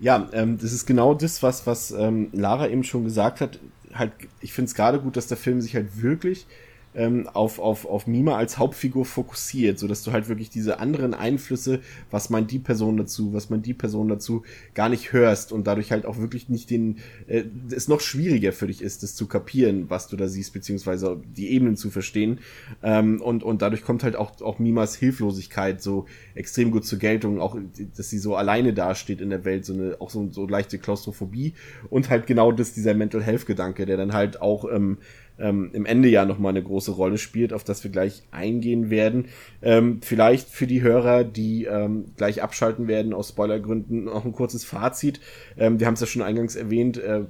Ja, ähm, das ist genau das, was, was ähm, Lara eben schon gesagt hat. Halt, ich finde es gerade gut, dass der Film sich halt wirklich ähm, auf, auf, auf Mima als Hauptfigur fokussiert, so dass du halt wirklich diese anderen Einflüsse, was meint die Person dazu, was meint die Person dazu, gar nicht hörst und dadurch halt auch wirklich nicht den, äh, es noch schwieriger für dich ist, das zu kapieren, was du da siehst, beziehungsweise die Ebenen zu verstehen. Ähm, und, und dadurch kommt halt auch, auch Mimas Hilflosigkeit so extrem gut zur Geltung, auch, dass sie so alleine dasteht in der Welt, so eine, auch so, so leichte Klaustrophobie und halt genau das, dieser Mental Health Gedanke, der dann halt auch, ähm, ähm, im Ende ja nochmal eine große Rolle spielt, auf das wir gleich eingehen werden. Ähm, vielleicht für die Hörer, die ähm, gleich abschalten werden aus Spoilergründen, noch ein kurzes Fazit. Ähm, wir haben es ja schon eingangs erwähnt, äh,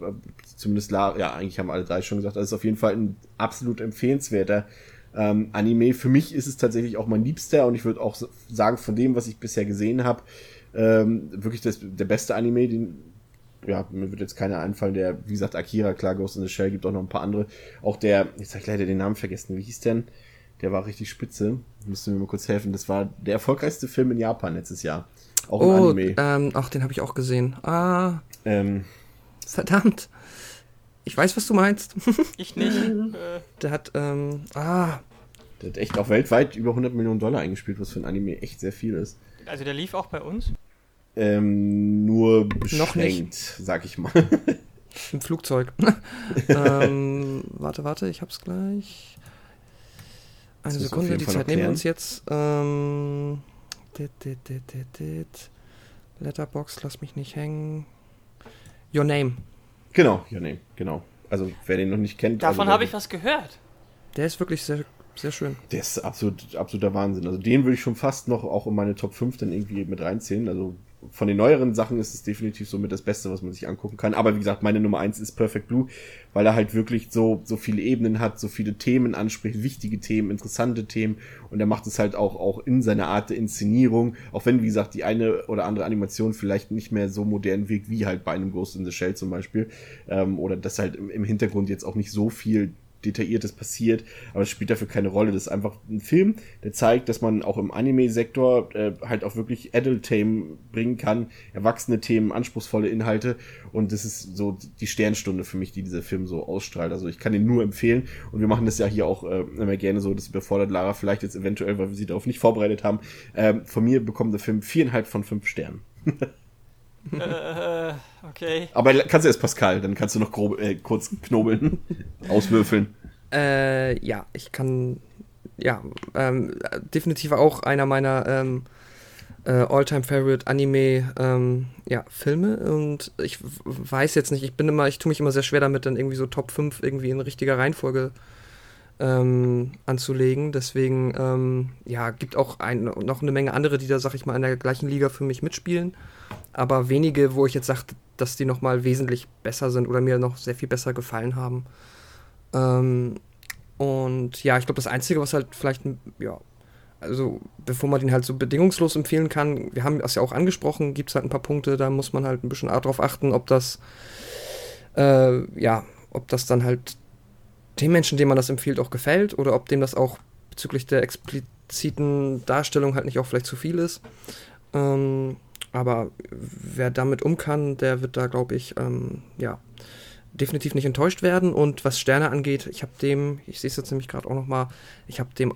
zumindest, La ja, eigentlich haben alle drei schon gesagt, das ist auf jeden Fall ein absolut empfehlenswerter ähm, Anime. Für mich ist es tatsächlich auch mein Liebster und ich würde auch sagen, von dem, was ich bisher gesehen habe, ähm, wirklich das, der beste Anime, den ja, mir wird jetzt keiner einfallen, der, wie gesagt, Akira, klar, Ghost in the Shell, gibt auch noch ein paar andere. Auch der, jetzt habe ich leider den Namen vergessen, wie hieß denn? Der war richtig spitze. Müsste mir mal kurz helfen. Das war der erfolgreichste Film in Japan letztes Jahr. Auch oh, Anime. Ähm, ach, den habe ich auch gesehen. Ah. Ähm. Verdammt. Ich weiß, was du meinst. ich nicht. der hat, ähm, ah. Der hat echt auch weltweit über 100 Millionen Dollar eingespielt, was für ein Anime echt sehr viel ist. Also der lief auch bei uns? Ähm, nur beschränkt, sag ich mal. Im Flugzeug. ähm, warte, warte, ich hab's gleich. Eine Sekunde, die Zeit nehmen wir uns jetzt. Ähm, dit, dit, dit, Letterbox, lass mich nicht hängen. Your Name. Genau, Your Name, genau. Also, wer den noch nicht kennt. Davon also, habe ich was gehört. Der ist wirklich sehr, sehr schön. Der ist absolut, absoluter Wahnsinn. Also, den würde ich schon fast noch auch in meine Top 5 dann irgendwie mit reinzählen. Also, von den neueren Sachen ist es definitiv so mit das Beste, was man sich angucken kann. Aber wie gesagt, meine Nummer eins ist Perfect Blue, weil er halt wirklich so, so viele Ebenen hat, so viele Themen anspricht, wichtige Themen, interessante Themen. Und er macht es halt auch, auch in seiner Art der Inszenierung. Auch wenn, wie gesagt, die eine oder andere Animation vielleicht nicht mehr so modern wirkt, wie halt bei einem Ghost in the Shell zum Beispiel. Ähm, oder dass halt im, im Hintergrund jetzt auch nicht so viel Detailliertes passiert, aber es spielt dafür keine Rolle. Das ist einfach ein Film, der zeigt, dass man auch im Anime-Sektor äh, halt auch wirklich Adult-Themen bringen kann, erwachsene Themen, anspruchsvolle Inhalte und das ist so die Sternstunde für mich, die dieser Film so ausstrahlt. Also ich kann ihn nur empfehlen und wir machen das ja hier auch äh, immer gerne so, das überfordert Lara vielleicht jetzt eventuell, weil wir sie darauf nicht vorbereitet haben. Ähm, von mir bekommt der Film viereinhalb von fünf Sternen. äh, okay. Aber kannst du erst Pascal, dann kannst du noch grob, äh, kurz knobeln, auswürfeln. Äh, ja, ich kann, ja, ähm, definitiv auch einer meiner ähm, äh, All-Time-Favorite Anime, ähm, ja, Filme und ich weiß jetzt nicht, ich bin immer, ich tue mich immer sehr schwer damit, dann irgendwie so Top 5 irgendwie in richtiger Reihenfolge ähm, anzulegen. Deswegen, ähm, ja, gibt auch ein, noch eine Menge andere, die da, sag ich mal, in der gleichen Liga für mich mitspielen aber wenige, wo ich jetzt sage, dass die nochmal wesentlich besser sind oder mir noch sehr viel besser gefallen haben. Ähm, und ja, ich glaube, das Einzige, was halt vielleicht, ja, also bevor man den halt so bedingungslos empfehlen kann, wir haben das ja auch angesprochen, gibt es halt ein paar Punkte, da muss man halt ein bisschen darauf achten, ob das, äh, ja, ob das dann halt dem Menschen, dem man das empfiehlt, auch gefällt oder ob dem das auch bezüglich der expliziten Darstellung halt nicht auch vielleicht zu viel ist. Ähm, aber wer damit um kann, der wird da, glaube ich, ähm, ja, definitiv nicht enttäuscht werden. Und was Sterne angeht, ich habe dem, ich sehe es jetzt nämlich gerade auch nochmal, ich habe dem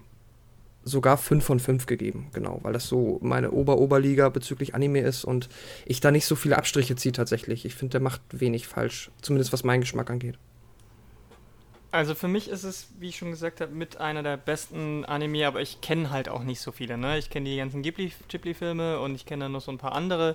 sogar 5 von 5 gegeben, genau, weil das so meine Ober-Oberliga bezüglich Anime ist und ich da nicht so viele Abstriche ziehe tatsächlich. Ich finde, der macht wenig falsch, zumindest was meinen Geschmack angeht. Also für mich ist es, wie ich schon gesagt habe, mit einer der besten Anime, aber ich kenne halt auch nicht so viele. Ne? Ich kenne die ganzen Ghibli-Filme und ich kenne noch so ein paar andere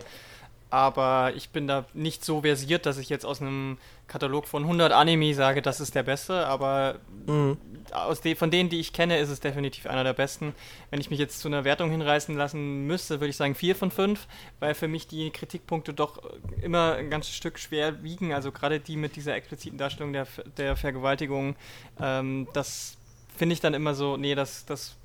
aber ich bin da nicht so versiert, dass ich jetzt aus einem Katalog von 100 Anime sage, das ist der beste, aber mhm. aus de von denen, die ich kenne, ist es definitiv einer der besten. Wenn ich mich jetzt zu einer Wertung hinreißen lassen müsste, würde ich sagen 4 von 5, weil für mich die Kritikpunkte doch immer ein ganzes Stück schwer wiegen, also gerade die mit dieser expliziten Darstellung der, der Vergewaltigung, ähm, das finde ich dann immer so, nee, das, das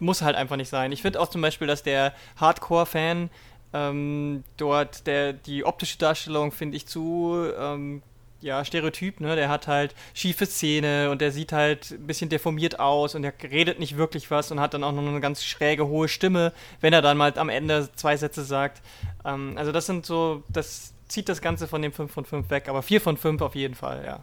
muss halt einfach nicht sein. Ich finde auch zum Beispiel, dass der Hardcore-Fan ähm, dort der, die optische Darstellung finde ich zu ähm, ja, Stereotyp, ne? Der hat halt schiefe Zähne und der sieht halt ein bisschen deformiert aus und der redet nicht wirklich was und hat dann auch noch eine ganz schräge, hohe Stimme, wenn er dann mal am Ende zwei Sätze sagt. Ähm, also das sind so, das zieht das Ganze von dem 5 von 5 weg, aber 4 von 5 auf jeden Fall, ja.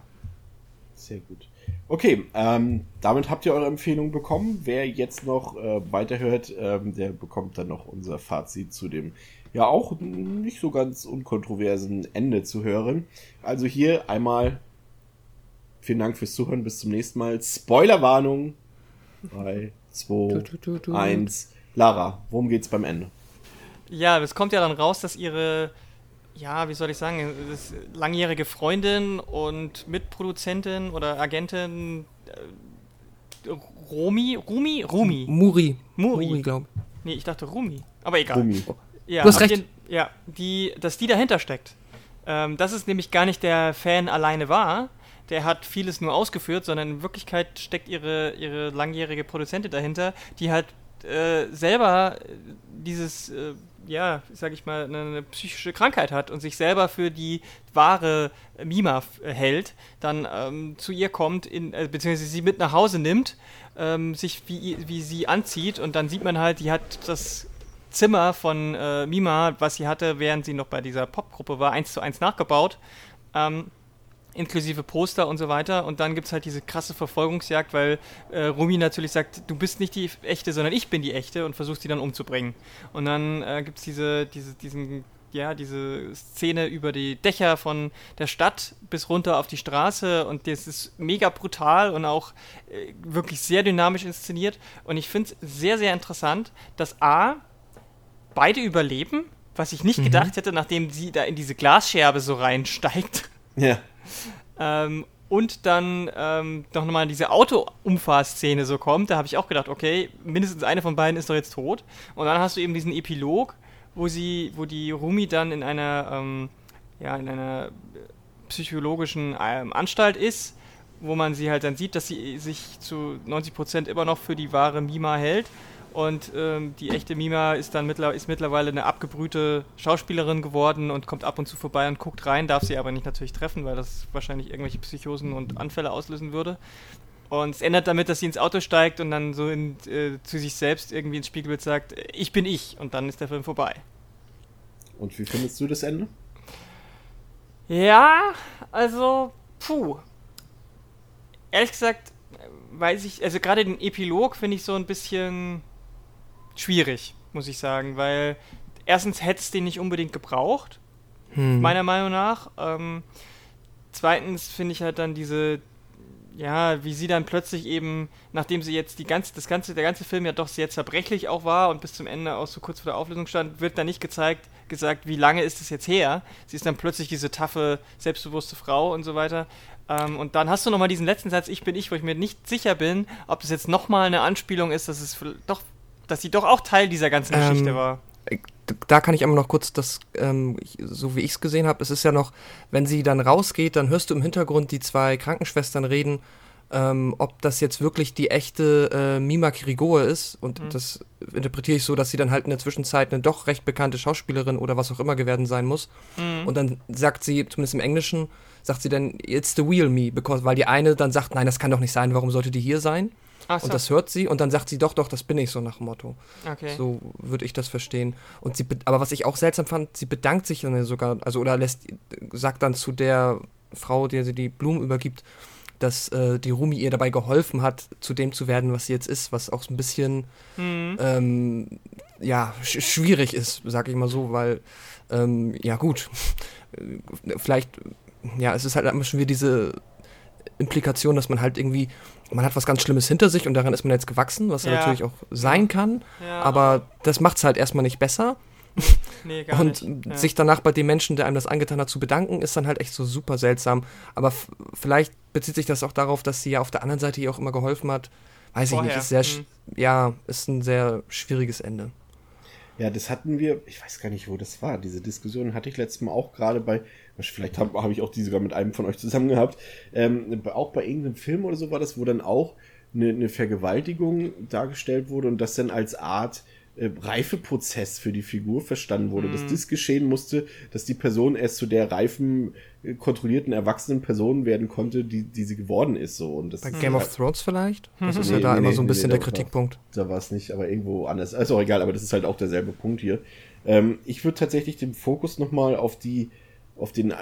Sehr gut. Okay, ähm, damit habt ihr eure Empfehlung bekommen. Wer jetzt noch äh, weiterhört, ähm, der bekommt dann noch unser Fazit zu dem ja auch nicht so ganz unkontroversen Ende zu hören. Also hier einmal vielen Dank fürs Zuhören. Bis zum nächsten Mal. Spoilerwarnung. 3, 2, 1. Lara, worum geht's beim Ende? Ja, es kommt ja dann raus, dass ihre, ja, wie soll ich sagen, langjährige Freundin und Mitproduzentin oder Agentin äh, Romi, Rumi, Rumi. Muri. Muri, Muri glaube ich. Nee, ich dachte Rumi. Aber egal. Rumi. Ja, du hast recht. Den, ja, die, dass die dahinter steckt. Ähm, dass es nämlich gar nicht der Fan alleine war, der hat vieles nur ausgeführt, sondern in Wirklichkeit steckt ihre, ihre langjährige Produzentin dahinter, die halt äh, selber dieses, äh, ja, sag ich mal, eine, eine, psychische Krankheit hat und sich selber für die wahre Mima hält, dann ähm, zu ihr kommt, in, äh, beziehungsweise sie mit nach Hause nimmt, ähm, sich wie, wie sie anzieht und dann sieht man halt, die hat das Zimmer von äh, Mima, was sie hatte, während sie noch bei dieser Popgruppe war, eins zu eins nachgebaut. Ähm, inklusive Poster und so weiter. Und dann gibt es halt diese krasse Verfolgungsjagd, weil äh, Rumi natürlich sagt, du bist nicht die echte, sondern ich bin die echte und versucht sie dann umzubringen. Und dann äh, gibt es diese, diese, diesen, ja, diese Szene über die Dächer von der Stadt bis runter auf die Straße und das ist mega brutal und auch äh, wirklich sehr dynamisch inszeniert. Und ich finde es sehr, sehr interessant, dass A, beide überleben, was ich nicht mhm. gedacht hätte, nachdem sie da in diese Glasscherbe so reinsteigt. Ja. ähm, und dann ähm, noch mal diese Auto-Umfahrszene so kommt, da habe ich auch gedacht, okay, mindestens eine von beiden ist doch jetzt tot. Und dann hast du eben diesen Epilog, wo sie, wo die Rumi dann in einer, ähm, ja, in einer psychologischen ähm, Anstalt ist, wo man sie halt dann sieht, dass sie sich zu 90% immer noch für die wahre Mima hält und ähm, die echte Mima ist dann mittler ist mittlerweile eine abgebrühte Schauspielerin geworden und kommt ab und zu vorbei und guckt rein, darf sie aber nicht natürlich treffen, weil das wahrscheinlich irgendwelche Psychosen und Anfälle auslösen würde. Und es endet damit, dass sie ins Auto steigt und dann so in, äh, zu sich selbst irgendwie ins Spiegelbild sagt, ich bin ich. Und dann ist der Film vorbei. Und wie findest du das Ende? Ja, also, puh. Ehrlich gesagt, weiß ich, also gerade den Epilog finde ich so ein bisschen schwierig, muss ich sagen, weil erstens hätte es den nicht unbedingt gebraucht, hm. meiner Meinung nach. Ähm, zweitens finde ich halt dann diese, ja, wie sie dann plötzlich eben, nachdem sie jetzt die ganze, das ganze, der ganze Film ja doch sehr zerbrechlich auch war und bis zum Ende auch so kurz vor der Auflösung stand, wird dann nicht gezeigt, gesagt, wie lange ist es jetzt her. Sie ist dann plötzlich diese taffe, selbstbewusste Frau und so weiter. Ähm, und dann hast du nochmal diesen letzten Satz, ich bin ich, wo ich mir nicht sicher bin, ob das jetzt nochmal eine Anspielung ist, dass es doch dass sie doch auch Teil dieser ganzen ähm, Geschichte war. Da kann ich immer noch kurz das, ähm, so wie ich es gesehen habe, es ist ja noch, wenn sie dann rausgeht, dann hörst du im Hintergrund die zwei Krankenschwestern reden, ähm, ob das jetzt wirklich die echte äh, Mima Kirigoe ist. Und mhm. das interpretiere ich so, dass sie dann halt in der Zwischenzeit eine doch recht bekannte Schauspielerin oder was auch immer geworden sein muss. Mhm. Und dann sagt sie, zumindest im Englischen, sagt sie dann, it's the real me, because, weil die eine dann sagt, nein, das kann doch nicht sein, warum sollte die hier sein? So. Und das hört sie und dann sagt sie, doch, doch, das bin ich so nach dem Motto. Okay. So würde ich das verstehen. Und sie, aber was ich auch seltsam fand, sie bedankt sich dann sogar, also oder lässt, sagt dann zu der Frau, der sie die Blumen übergibt, dass äh, die Rumi ihr dabei geholfen hat, zu dem zu werden, was sie jetzt ist, was auch so ein bisschen mhm. ähm, ja, sch schwierig ist, sag ich mal so, weil ähm, ja gut, vielleicht, ja, es ist halt immer schon wieder diese Implikation, dass man halt irgendwie man hat was ganz Schlimmes hinter sich und daran ist man jetzt gewachsen, was ja. natürlich auch sein kann. Ja. Aber das macht es halt erstmal nicht besser. Nee, gar und nicht. Ja. sich danach bei dem Menschen, der einem das angetan hat, zu bedanken, ist dann halt echt so super seltsam. Aber vielleicht bezieht sich das auch darauf, dass sie ja auf der anderen Seite ihr auch immer geholfen hat. Weiß Vorher. ich nicht. Ist sehr, mhm. Ja, ist ein sehr schwieriges Ende. Ja, das hatten wir, ich weiß gar nicht, wo das war. Diese Diskussion hatte ich letztes Mal auch gerade bei, vielleicht habe hab ich auch die sogar mit einem von euch zusammen gehabt, ähm, auch bei irgendeinem Film oder so war das, wo dann auch eine, eine Vergewaltigung dargestellt wurde und das dann als Art äh, Reifeprozess für die Figur verstanden wurde, mhm. dass das geschehen musste, dass die Person erst zu der reifen, äh, kontrollierten, erwachsenen Person werden konnte, die, die sie geworden ist. So. Und das Bei Game of Thrones vielleicht? Das ist nee, ja da nee, immer so ein bisschen nee, der Kritikpunkt. Da war es nicht, aber irgendwo anders. Also auch egal, aber das ist halt auch derselbe Punkt hier. Ähm, ich würde tatsächlich den Fokus nochmal auf die auf den äh,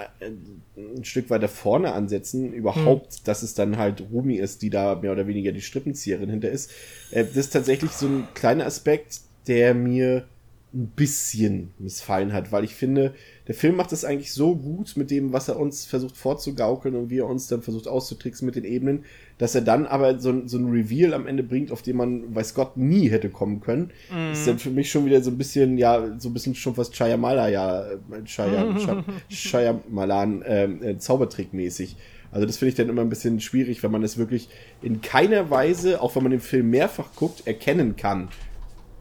ein Stück weiter vorne ansetzen, überhaupt, hm. dass es dann halt Rumi ist, die da mehr oder weniger die Strippenzieherin hinter ist. Äh, das ist tatsächlich so ein kleiner Aspekt, der mir ein bisschen missfallen hat, weil ich finde, der Film macht es eigentlich so gut mit dem, was er uns versucht vorzugaukeln und wie er uns dann versucht auszutricksen mit den Ebenen, dass er dann aber so, so ein Reveal am Ende bringt, auf den man, weiß Gott, nie hätte kommen können. Mm. Ist dann für mich schon wieder so ein bisschen, ja, so ein bisschen schon fast Shyamala, ja, Shia, Shyamalan äh, äh, Zaubertrick-mäßig. Also das finde ich dann immer ein bisschen schwierig, wenn man es wirklich in keiner Weise, auch wenn man den Film mehrfach guckt, erkennen kann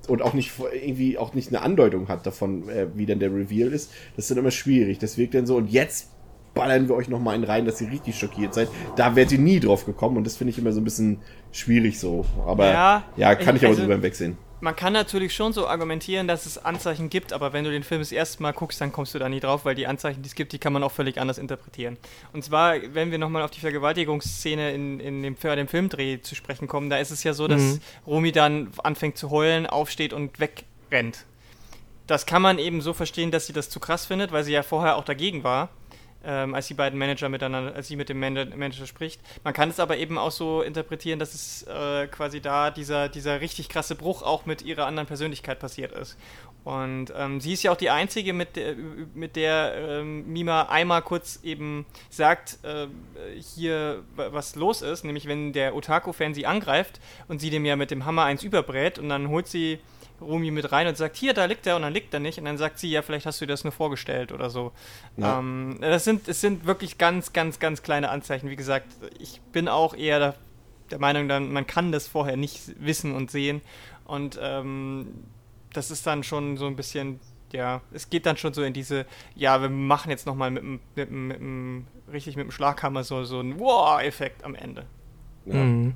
und auch nicht irgendwie auch nicht eine Andeutung hat davon, äh, wie denn der Reveal ist. Das ist dann immer schwierig. Das wirkt dann so und jetzt ballern wir euch noch mal einen rein, dass ihr richtig schockiert seid. Da wärt ihr nie drauf gekommen und das finde ich immer so ein bisschen schwierig so. Aber ja, ja kann ich, ich aber also, drüber hinwegsehen. Man kann natürlich schon so argumentieren, dass es Anzeichen gibt, aber wenn du den Film das erste Mal guckst, dann kommst du da nie drauf, weil die Anzeichen, die es gibt, die kann man auch völlig anders interpretieren. Und zwar, wenn wir nochmal auf die Vergewaltigungsszene in, in dem, dem Filmdreh zu sprechen kommen, da ist es ja so, dass mhm. Romy dann anfängt zu heulen, aufsteht und wegrennt. Das kann man eben so verstehen, dass sie das zu krass findet, weil sie ja vorher auch dagegen war ähm, als die beiden Manager miteinander, als sie mit dem Manager spricht. Man kann es aber eben auch so interpretieren, dass es äh, quasi da dieser, dieser richtig krasse Bruch auch mit ihrer anderen Persönlichkeit passiert ist. Und ähm, sie ist ja auch die Einzige, mit der, mit der ähm, Mima einmal kurz eben sagt, äh, hier was los ist, nämlich wenn der Otaku-Fan sie angreift und sie dem ja mit dem Hammer eins überbrät und dann holt sie Rumi mit rein und sagt, hier, da liegt er und dann liegt er nicht. Und dann sagt sie, ja, vielleicht hast du dir das nur vorgestellt oder so. Ja. Ähm, das sind, es sind wirklich ganz, ganz, ganz kleine Anzeichen. Wie gesagt, ich bin auch eher der, der Meinung, dann, man kann das vorher nicht wissen und sehen. Und ähm, das ist dann schon so ein bisschen, ja, es geht dann schon so in diese, ja, wir machen jetzt nochmal mit, mit, mit, mit, richtig mit dem Schlaghammer so, so einen Wow-Effekt am Ende. Ja, mhm.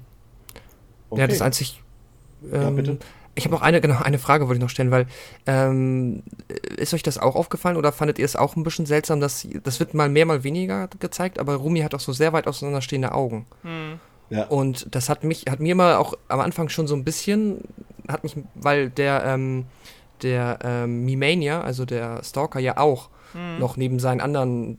okay. ja das einzig. Ähm, ja, bitte ich habe noch eine, genau, eine Frage wollte ich noch stellen, weil ähm, ist euch das auch aufgefallen oder fandet ihr es auch ein bisschen seltsam, dass das wird mal mehr, mal weniger gezeigt, aber Rumi hat auch so sehr weit auseinanderstehende Augen. Hm. Ja. Und das hat mich, hat mir mal auch am Anfang schon so ein bisschen, hat mich, weil der, ähm, der ähm, Mimania, also der Stalker ja auch hm. noch neben seinen anderen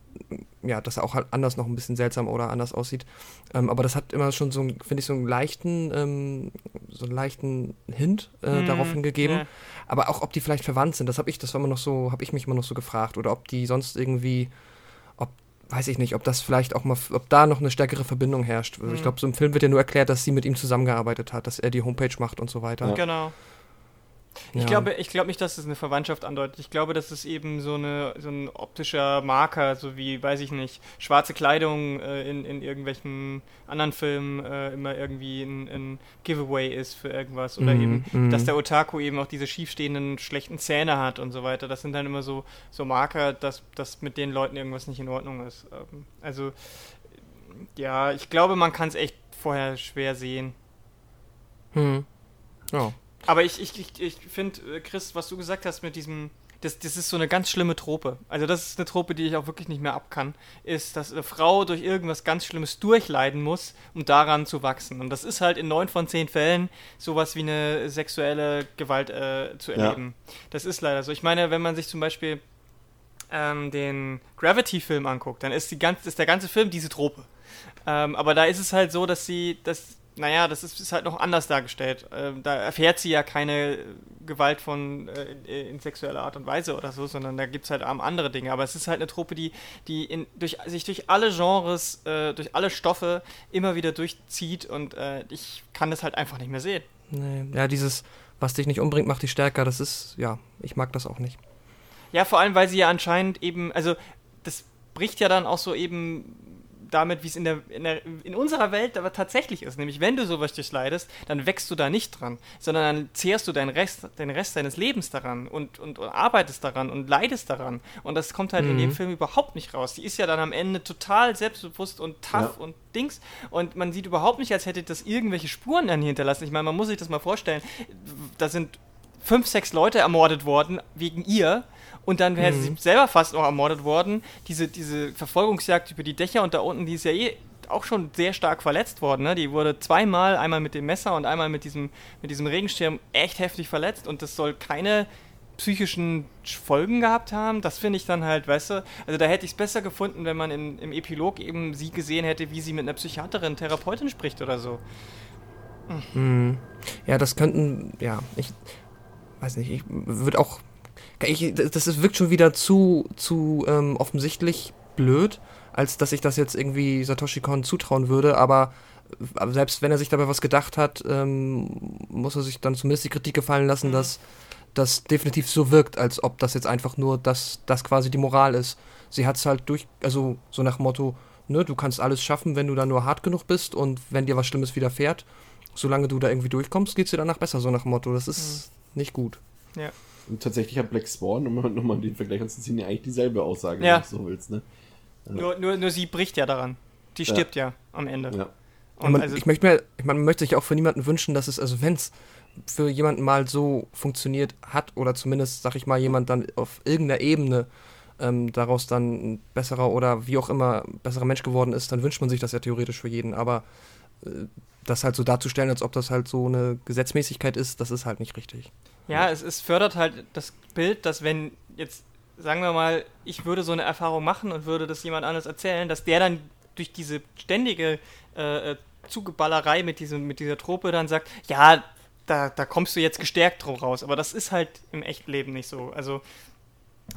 ja, dass er auch halt anders noch ein bisschen seltsam oder anders aussieht. Ähm, aber das hat immer schon so, finde ich, so einen leichten, ähm, so einen leichten Hint äh, mm, darauf hingegeben. Ja. Aber auch, ob die vielleicht verwandt sind, das habe ich, das war immer noch so, habe ich mich immer noch so gefragt. Oder ob die sonst irgendwie, ob, weiß ich nicht, ob das vielleicht auch mal, ob da noch eine stärkere Verbindung herrscht. Also. Ich glaube, so im Film wird ja nur erklärt, dass sie mit ihm zusammengearbeitet hat, dass er die Homepage macht und so weiter. Ja. Genau. Ich, ja. glaube, ich glaube nicht, dass es eine Verwandtschaft andeutet. Ich glaube, das ist eben so, eine, so ein optischer Marker, so wie, weiß ich nicht, schwarze Kleidung äh, in, in irgendwelchen anderen Filmen äh, immer irgendwie ein, ein, Giveaway ist für irgendwas. Oder mm, eben, mm. dass der Otaku eben auch diese schiefstehenden, schlechten Zähne hat und so weiter. Das sind dann immer so, so Marker, dass, dass mit den Leuten irgendwas nicht in Ordnung ist. Ähm, also, ja, ich glaube, man kann es echt vorher schwer sehen. Hm. Ja. Aber ich, ich, ich, ich finde, äh, Chris, was du gesagt hast mit diesem, das, das ist so eine ganz schlimme Trope. Also das ist eine Trope, die ich auch wirklich nicht mehr abkann, ist, dass eine Frau durch irgendwas ganz Schlimmes durchleiden muss, um daran zu wachsen. Und das ist halt in neun von zehn Fällen sowas wie eine sexuelle Gewalt äh, zu erleben. Ja. Das ist leider so. Ich meine, wenn man sich zum Beispiel ähm, den Gravity-Film anguckt, dann ist, die ganze, ist der ganze Film diese Trope. Ähm, aber da ist es halt so, dass sie, dass naja, das ist, ist, halt noch anders dargestellt. Ähm, da erfährt sie ja keine Gewalt von äh, in, in, sexueller Art und Weise oder so, sondern da gibt es halt andere Dinge. Aber es ist halt eine Truppe, die, die in, durch, sich durch alle Genres, äh, durch alle Stoffe immer wieder durchzieht und äh, ich kann das halt einfach nicht mehr sehen. Nee. Ja, dieses, was dich nicht umbringt, macht dich stärker, das ist, ja, ich mag das auch nicht. Ja, vor allem, weil sie ja anscheinend eben, also das bricht ja dann auch so eben damit, wie es in, der, in, der, in unserer Welt aber tatsächlich ist. Nämlich, wenn du sowas durchleidest, dann wächst du da nicht dran, sondern dann zehrst du deinen Rest, den Rest deines Lebens daran und, und, und arbeitest daran und leidest daran. Und das kommt halt mhm. in dem mhm. Film überhaupt nicht raus. Die ist ja dann am Ende total selbstbewusst und tough ja. und Dings. Und man sieht überhaupt nicht, als hätte das irgendwelche Spuren an ihr hinterlassen. Ich meine, man muss sich das mal vorstellen. Da sind fünf, sechs Leute ermordet worden wegen ihr. Und dann wäre mhm. sie selber fast noch ermordet worden. Diese, diese Verfolgungsjagd über die Dächer und da unten, die ist ja eh auch schon sehr stark verletzt worden. Ne? Die wurde zweimal, einmal mit dem Messer und einmal mit diesem, mit diesem Regenschirm, echt heftig verletzt. Und das soll keine psychischen Folgen gehabt haben. Das finde ich dann halt, weißt du, also da hätte ich es besser gefunden, wenn man in, im Epilog eben sie gesehen hätte, wie sie mit einer Psychiaterin, Therapeutin spricht oder so. Mhm. Ja, das könnten, ja, ich weiß nicht, ich würde auch, ich, das wirkt schon wieder zu, zu ähm, offensichtlich blöd, als dass ich das jetzt irgendwie Satoshi Kon zutrauen würde, aber selbst wenn er sich dabei was gedacht hat, ähm, muss er sich dann zumindest die Kritik gefallen lassen, mhm. dass das definitiv so wirkt, als ob das jetzt einfach nur das, das quasi die Moral ist. Sie hat es halt durch, also so nach dem Motto, ne, du kannst alles schaffen, wenn du da nur hart genug bist und wenn dir was Schlimmes widerfährt, solange du da irgendwie durchkommst, geht es dir danach besser, so nach dem Motto. Das ist mhm. nicht gut. Ja. Und tatsächlich hat Black Spawn, um nochmal den Vergleich anzuziehen, ja eigentlich dieselbe Aussage, ja. wenn du so willst, ne? Ja. Nur, nur, nur sie bricht ja daran. Die stirbt ja, ja am Ende. Ja. Und man, also ich möchte mir, ich, man möchte sich auch für niemanden wünschen, dass es, also wenn es für jemanden mal so funktioniert hat oder zumindest, sag ich mal, jemand dann auf irgendeiner Ebene ähm, daraus dann ein besserer oder wie auch immer besserer Mensch geworden ist, dann wünscht man sich das ja theoretisch für jeden. Aber äh, das halt so darzustellen, als ob das halt so eine Gesetzmäßigkeit ist, das ist halt nicht richtig. Ja, es, es fördert halt das Bild, dass wenn jetzt, sagen wir mal, ich würde so eine Erfahrung machen und würde das jemand anderes erzählen, dass der dann durch diese ständige äh, äh Zugeballerei mit, diesem, mit dieser Trope dann sagt, ja, da, da kommst du jetzt gestärkt raus. Aber das ist halt im Echtleben nicht so. Also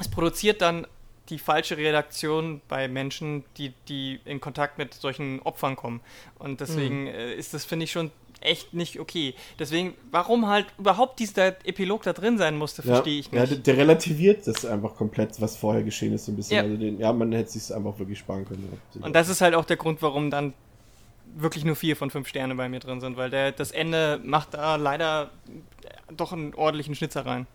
es produziert dann die falsche Reaktion bei Menschen, die, die in Kontakt mit solchen Opfern kommen. Und deswegen mhm. ist das, finde ich, schon echt nicht okay. Deswegen, warum halt überhaupt dieser Epilog da drin sein musste, ja, verstehe ich nicht. Ja, der, relativiert das einfach komplett, was vorher geschehen ist, so ein bisschen. Ja, also den, ja man hätte sich einfach wirklich sparen können. Und das ist halt auch der Grund, warum dann wirklich nur vier von fünf Sterne bei mir drin sind, weil der, das Ende macht da leider doch einen ordentlichen Schnitzer rein.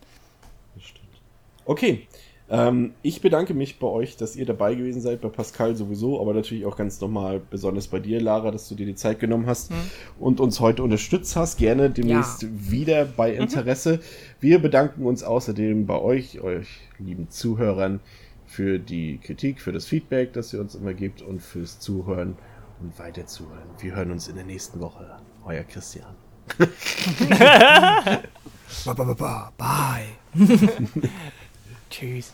Okay. Ähm, ich bedanke mich bei euch, dass ihr dabei gewesen seid, bei Pascal sowieso, aber natürlich auch ganz nochmal besonders bei dir, Lara, dass du dir die Zeit genommen hast mhm. und uns heute unterstützt hast. Gerne demnächst ja. wieder bei mhm. Interesse. Mhm. Wir bedanken uns außerdem bei euch, euch lieben Zuhörern, für die Kritik, für das Feedback, das ihr uns immer gebt und fürs Zuhören und weiter zuhören. Wir hören uns in der nächsten Woche. Euer Christian. bye. bye. Tschüss.